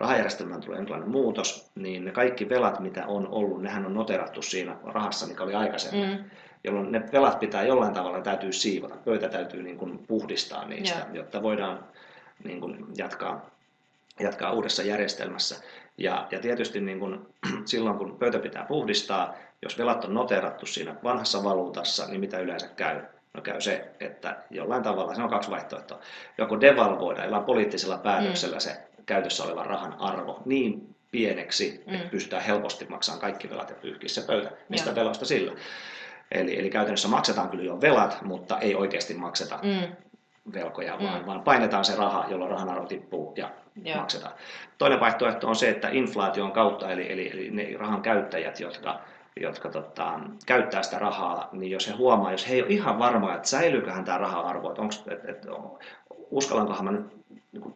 rahajärjestelmään tulee jonkinlainen muutos, niin ne kaikki velat, mitä on ollut, nehän on noterattu siinä rahassa, mikä oli aikaisemmin. Mm. Jolloin ne velat pitää jollain tavalla täytyy siivota, pöytä täytyy niin kuin puhdistaa niistä, yeah. jotta voidaan niin kuin jatkaa, jatkaa uudessa järjestelmässä. Ja, ja tietysti niin kuin, [CLEARS THROAT] silloin, kun pöytä pitää puhdistaa, jos velat on noterattu siinä vanhassa valuutassa, niin mitä yleensä käy? No käy se, että jollain tavalla, se on kaksi vaihtoehtoa, joko devalvoida, jollain poliittisella päätöksellä mm. se käytössä olevan rahan arvo niin pieneksi, mm. että pystytään helposti maksamaan kaikki velat ja pyyhkiä se pöytä. Mistä veloista sillä? Eli, eli käytännössä maksetaan kyllä jo velat, mutta ei oikeasti makseta mm. velkoja, vaan, mm. vaan painetaan se raha, jolloin rahan arvo tippuu ja Joo. maksetaan. Toinen vaihtoehto on se, että inflaation kautta, eli, eli, eli ne rahan käyttäjät, jotka jotka tota, käyttää sitä rahaa, niin jos he huomaa, jos he ei ole ihan varmoja, että säilyyköhän tämä raha-arvo, että, onko, että, että uskallankohan mä nyt niin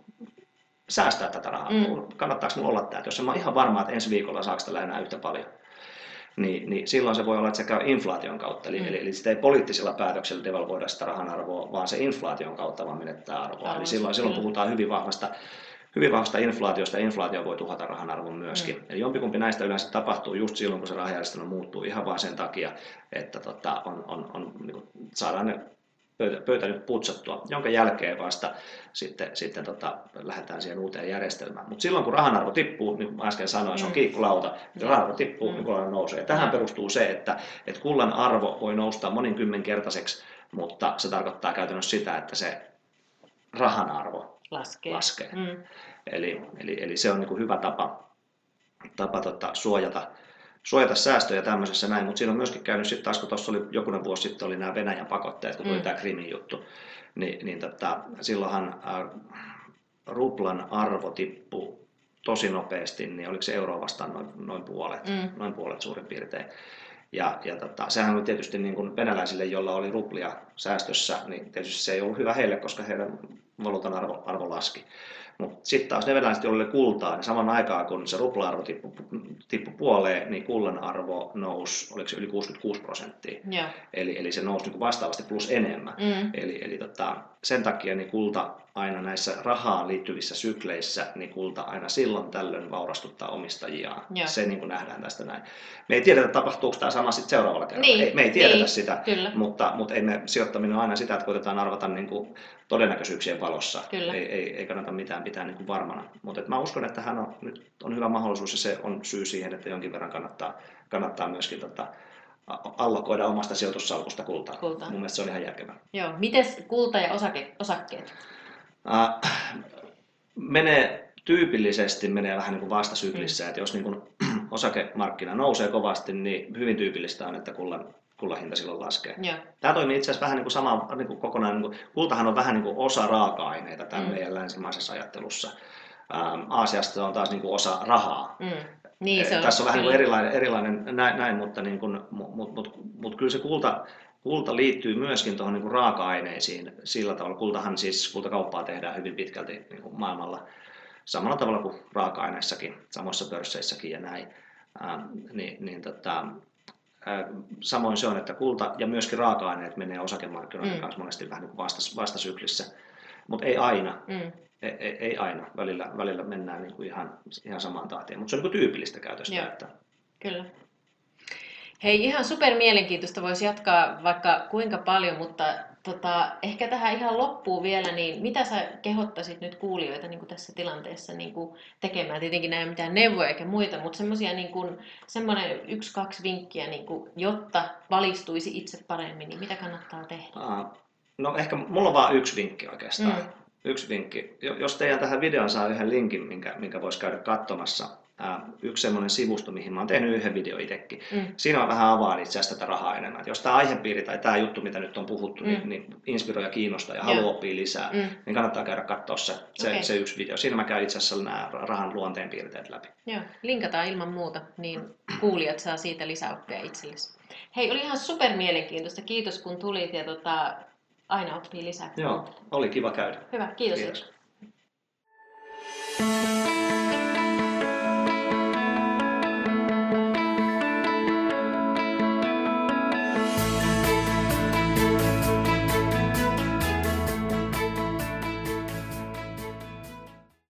säästää tätä rahaa, mm. kannattaako minulla olla tämä, että jos en ole ihan varma, että ensi viikolla saako tällä enää yhtä paljon, niin, niin silloin se voi olla, että se käy inflaation kautta. Eli, mm. eli, eli sitä ei poliittisella päätöksellä devalvoida sitä rahan arvoa, vaan se inflaation kautta vaan menettää arvoa. Arvoisa, eli silloin, silloin puhutaan hyvin vahvasta hyvin vahvasta inflaatiosta, ja inflaatio voi tuhata rahan arvon myöskin. Mm. Eli jompikumpi näistä yleensä tapahtuu just silloin, kun se rahajärjestelmä muuttuu ihan vain sen takia, että tota, on, on, on, niin kuin, saadaan ne pöytä, pöytä nyt putsattua, jonka jälkeen vasta sitten, sitten tota, lähdetään siihen uuteen järjestelmään. Mutta silloin kun rahan arvo tippuu, niin kuin äsken sanoin, se on mm. kiikkulauta, jos rahan arvo tippuu, mm. niin kullan nousee. Tähän perustuu se, että, että kullan arvo voi nousta monikymmenkertaiseksi, mutta se tarkoittaa käytännössä sitä, että se rahan arvo laskee. laskee. Mm. Eli, eli, eli se on niin kuin hyvä tapa, tapa tota, suojata, suojata säästöjä tämmöisessä näin, mutta siinä on myöskin käynyt sitten taas, kun tuossa oli jokunen vuosi sitten oli nämä Venäjän pakotteet, kun tuli mm. tämä Krimin juttu, niin, niin tota, silloinhan äh, ruplan arvo tippui tosi nopeasti, niin oliko se euroa vastaan noin, noin puolet, mm. noin puolet suurin piirtein. Ja, ja tota, sehän oli tietysti niin kuin venäläisille, joilla oli ruplia säästössä, niin tietysti se ei ollut hyvä heille, koska heidän valuutan arvo, arvo laski. Mutta sitten taas ne venäläiset, joille kultaa, niin saman aikaan kun se rupla-arvo tippui tippu puoleen, niin kullan arvo nousi, oliko se yli 66 prosenttia. Eli, eli se nousi niin vastaavasti plus enemmän. Mm. Eli, eli tota, sen takia niin kulta aina näissä rahaan liittyvissä sykleissä, niin kulta aina silloin tällöin vaurastuttaa omistajiaan. Yeah. Se niin kuin nähdään tästä näin. Me ei tiedetä, tapahtuuko tämä sama sitten seuraavalla kerralla. Niin. Ei, me ei tiedetä niin. sitä, Kyllä. mutta, mutta ei me sijoittaminen on aina sitä, että koitetaan arvata niin kuin todennäköisyyksien valossa. Kyllä. Ei, ei, ei kannata mitään pitää niin kuin varmana. Mutta mä uskon, että hän on, nyt on hyvä mahdollisuus ja se on syy siihen, että jonkin verran kannattaa, kannattaa myöskin tota, allokoida omasta sijoitussalkusta kultaa. kultaa. Mun mielestä se on ihan järkevää. Joo. Miten kulta ja osake, osakkeet? Äh, menee tyypillisesti menee vähän niin kuin vastasyklissä, mm. että jos niin kuin [CLEARS THROAT] osakemarkkina nousee kovasti, niin hyvin tyypillistä on, että kullan kullan hinta silloin laskee. Ja. Tämä toimii itse asiassa vähän niin kuin sama niin kuin kokonaan, niin kuin, kultahan on vähän niin kuin osa raaka-aineita tämän mm. meidän länsimaisessa ajattelussa. Ähm, Aasiasta on taas niin kuin osa rahaa. Mm. Niin, se on, Tässä on vähän niin kuin erilainen, erilainen näin, näin mutta, niin kuin, mut, mut, mut, mut kyllä se kulta, kulta liittyy myöskin tuohon niin raaka-aineisiin sillä tavalla. Kultahan siis, kultakauppaa tehdään hyvin pitkälti niin kuin maailmalla samalla tavalla kuin raaka-aineissakin, samoissa pörsseissäkin ja näin. Ähm, niin, niin tota, Samoin se on, että kulta ja myöskin raaka-aineet menee osakemarkkinoiden mm. kanssa monesti vähän niin vastas, vastasyklissä, mutta ei aina. Mm. Ei, ei, ei aina. Välillä, välillä mennään niin kuin ihan, ihan samaan tahtiin, mutta se on niin kuin tyypillistä käytöstä. Että... Kyllä. Hei, ihan super mielenkiintoista voisi jatkaa vaikka kuinka paljon, mutta tota, ehkä tähän ihan loppuun vielä, niin mitä sä kehottaisit nyt kuulijoita niin kuin tässä tilanteessa niin kuin tekemään? Tietenkin näin mitään neuvoja eikä muita, mutta semmoisia niin kuin, semmoinen yksi, kaksi vinkkiä, niin kuin, jotta valistuisi itse paremmin, niin mitä kannattaa tehdä? No ehkä mulla on vain yksi vinkki oikeastaan. Mm. Yksi vinkki. Jos teidän tähän videoon saa yhden linkin, minkä, minkä voisi käydä katsomassa, yksi semmoinen sivusto, mihin mä oon tehnyt yhden video itsekin. Mm. Siinä mä vähän avaan itse asiassa tätä rahaa enemmän. Et jos tämä aihepiiri tai tämä juttu, mitä nyt on puhuttu, niin, mm. niin, niin inspiroi ja kiinnostaa ja haluaa oppia lisää, mm. niin kannattaa käydä katsoa se, se, okay. se yksi video. Siinä mä käyn itse asiassa nämä rahan luonteen piirteet läpi. Joo, linkataan ilman muuta, niin kuulijat saa siitä lisäoppia itsellesi. Hei, oli ihan super mielenkiintoista. Kiitos kun tulit ja tota, aina oppii lisää. Joo, oli kiva käydä. Hyvä, kiitos. kiitos.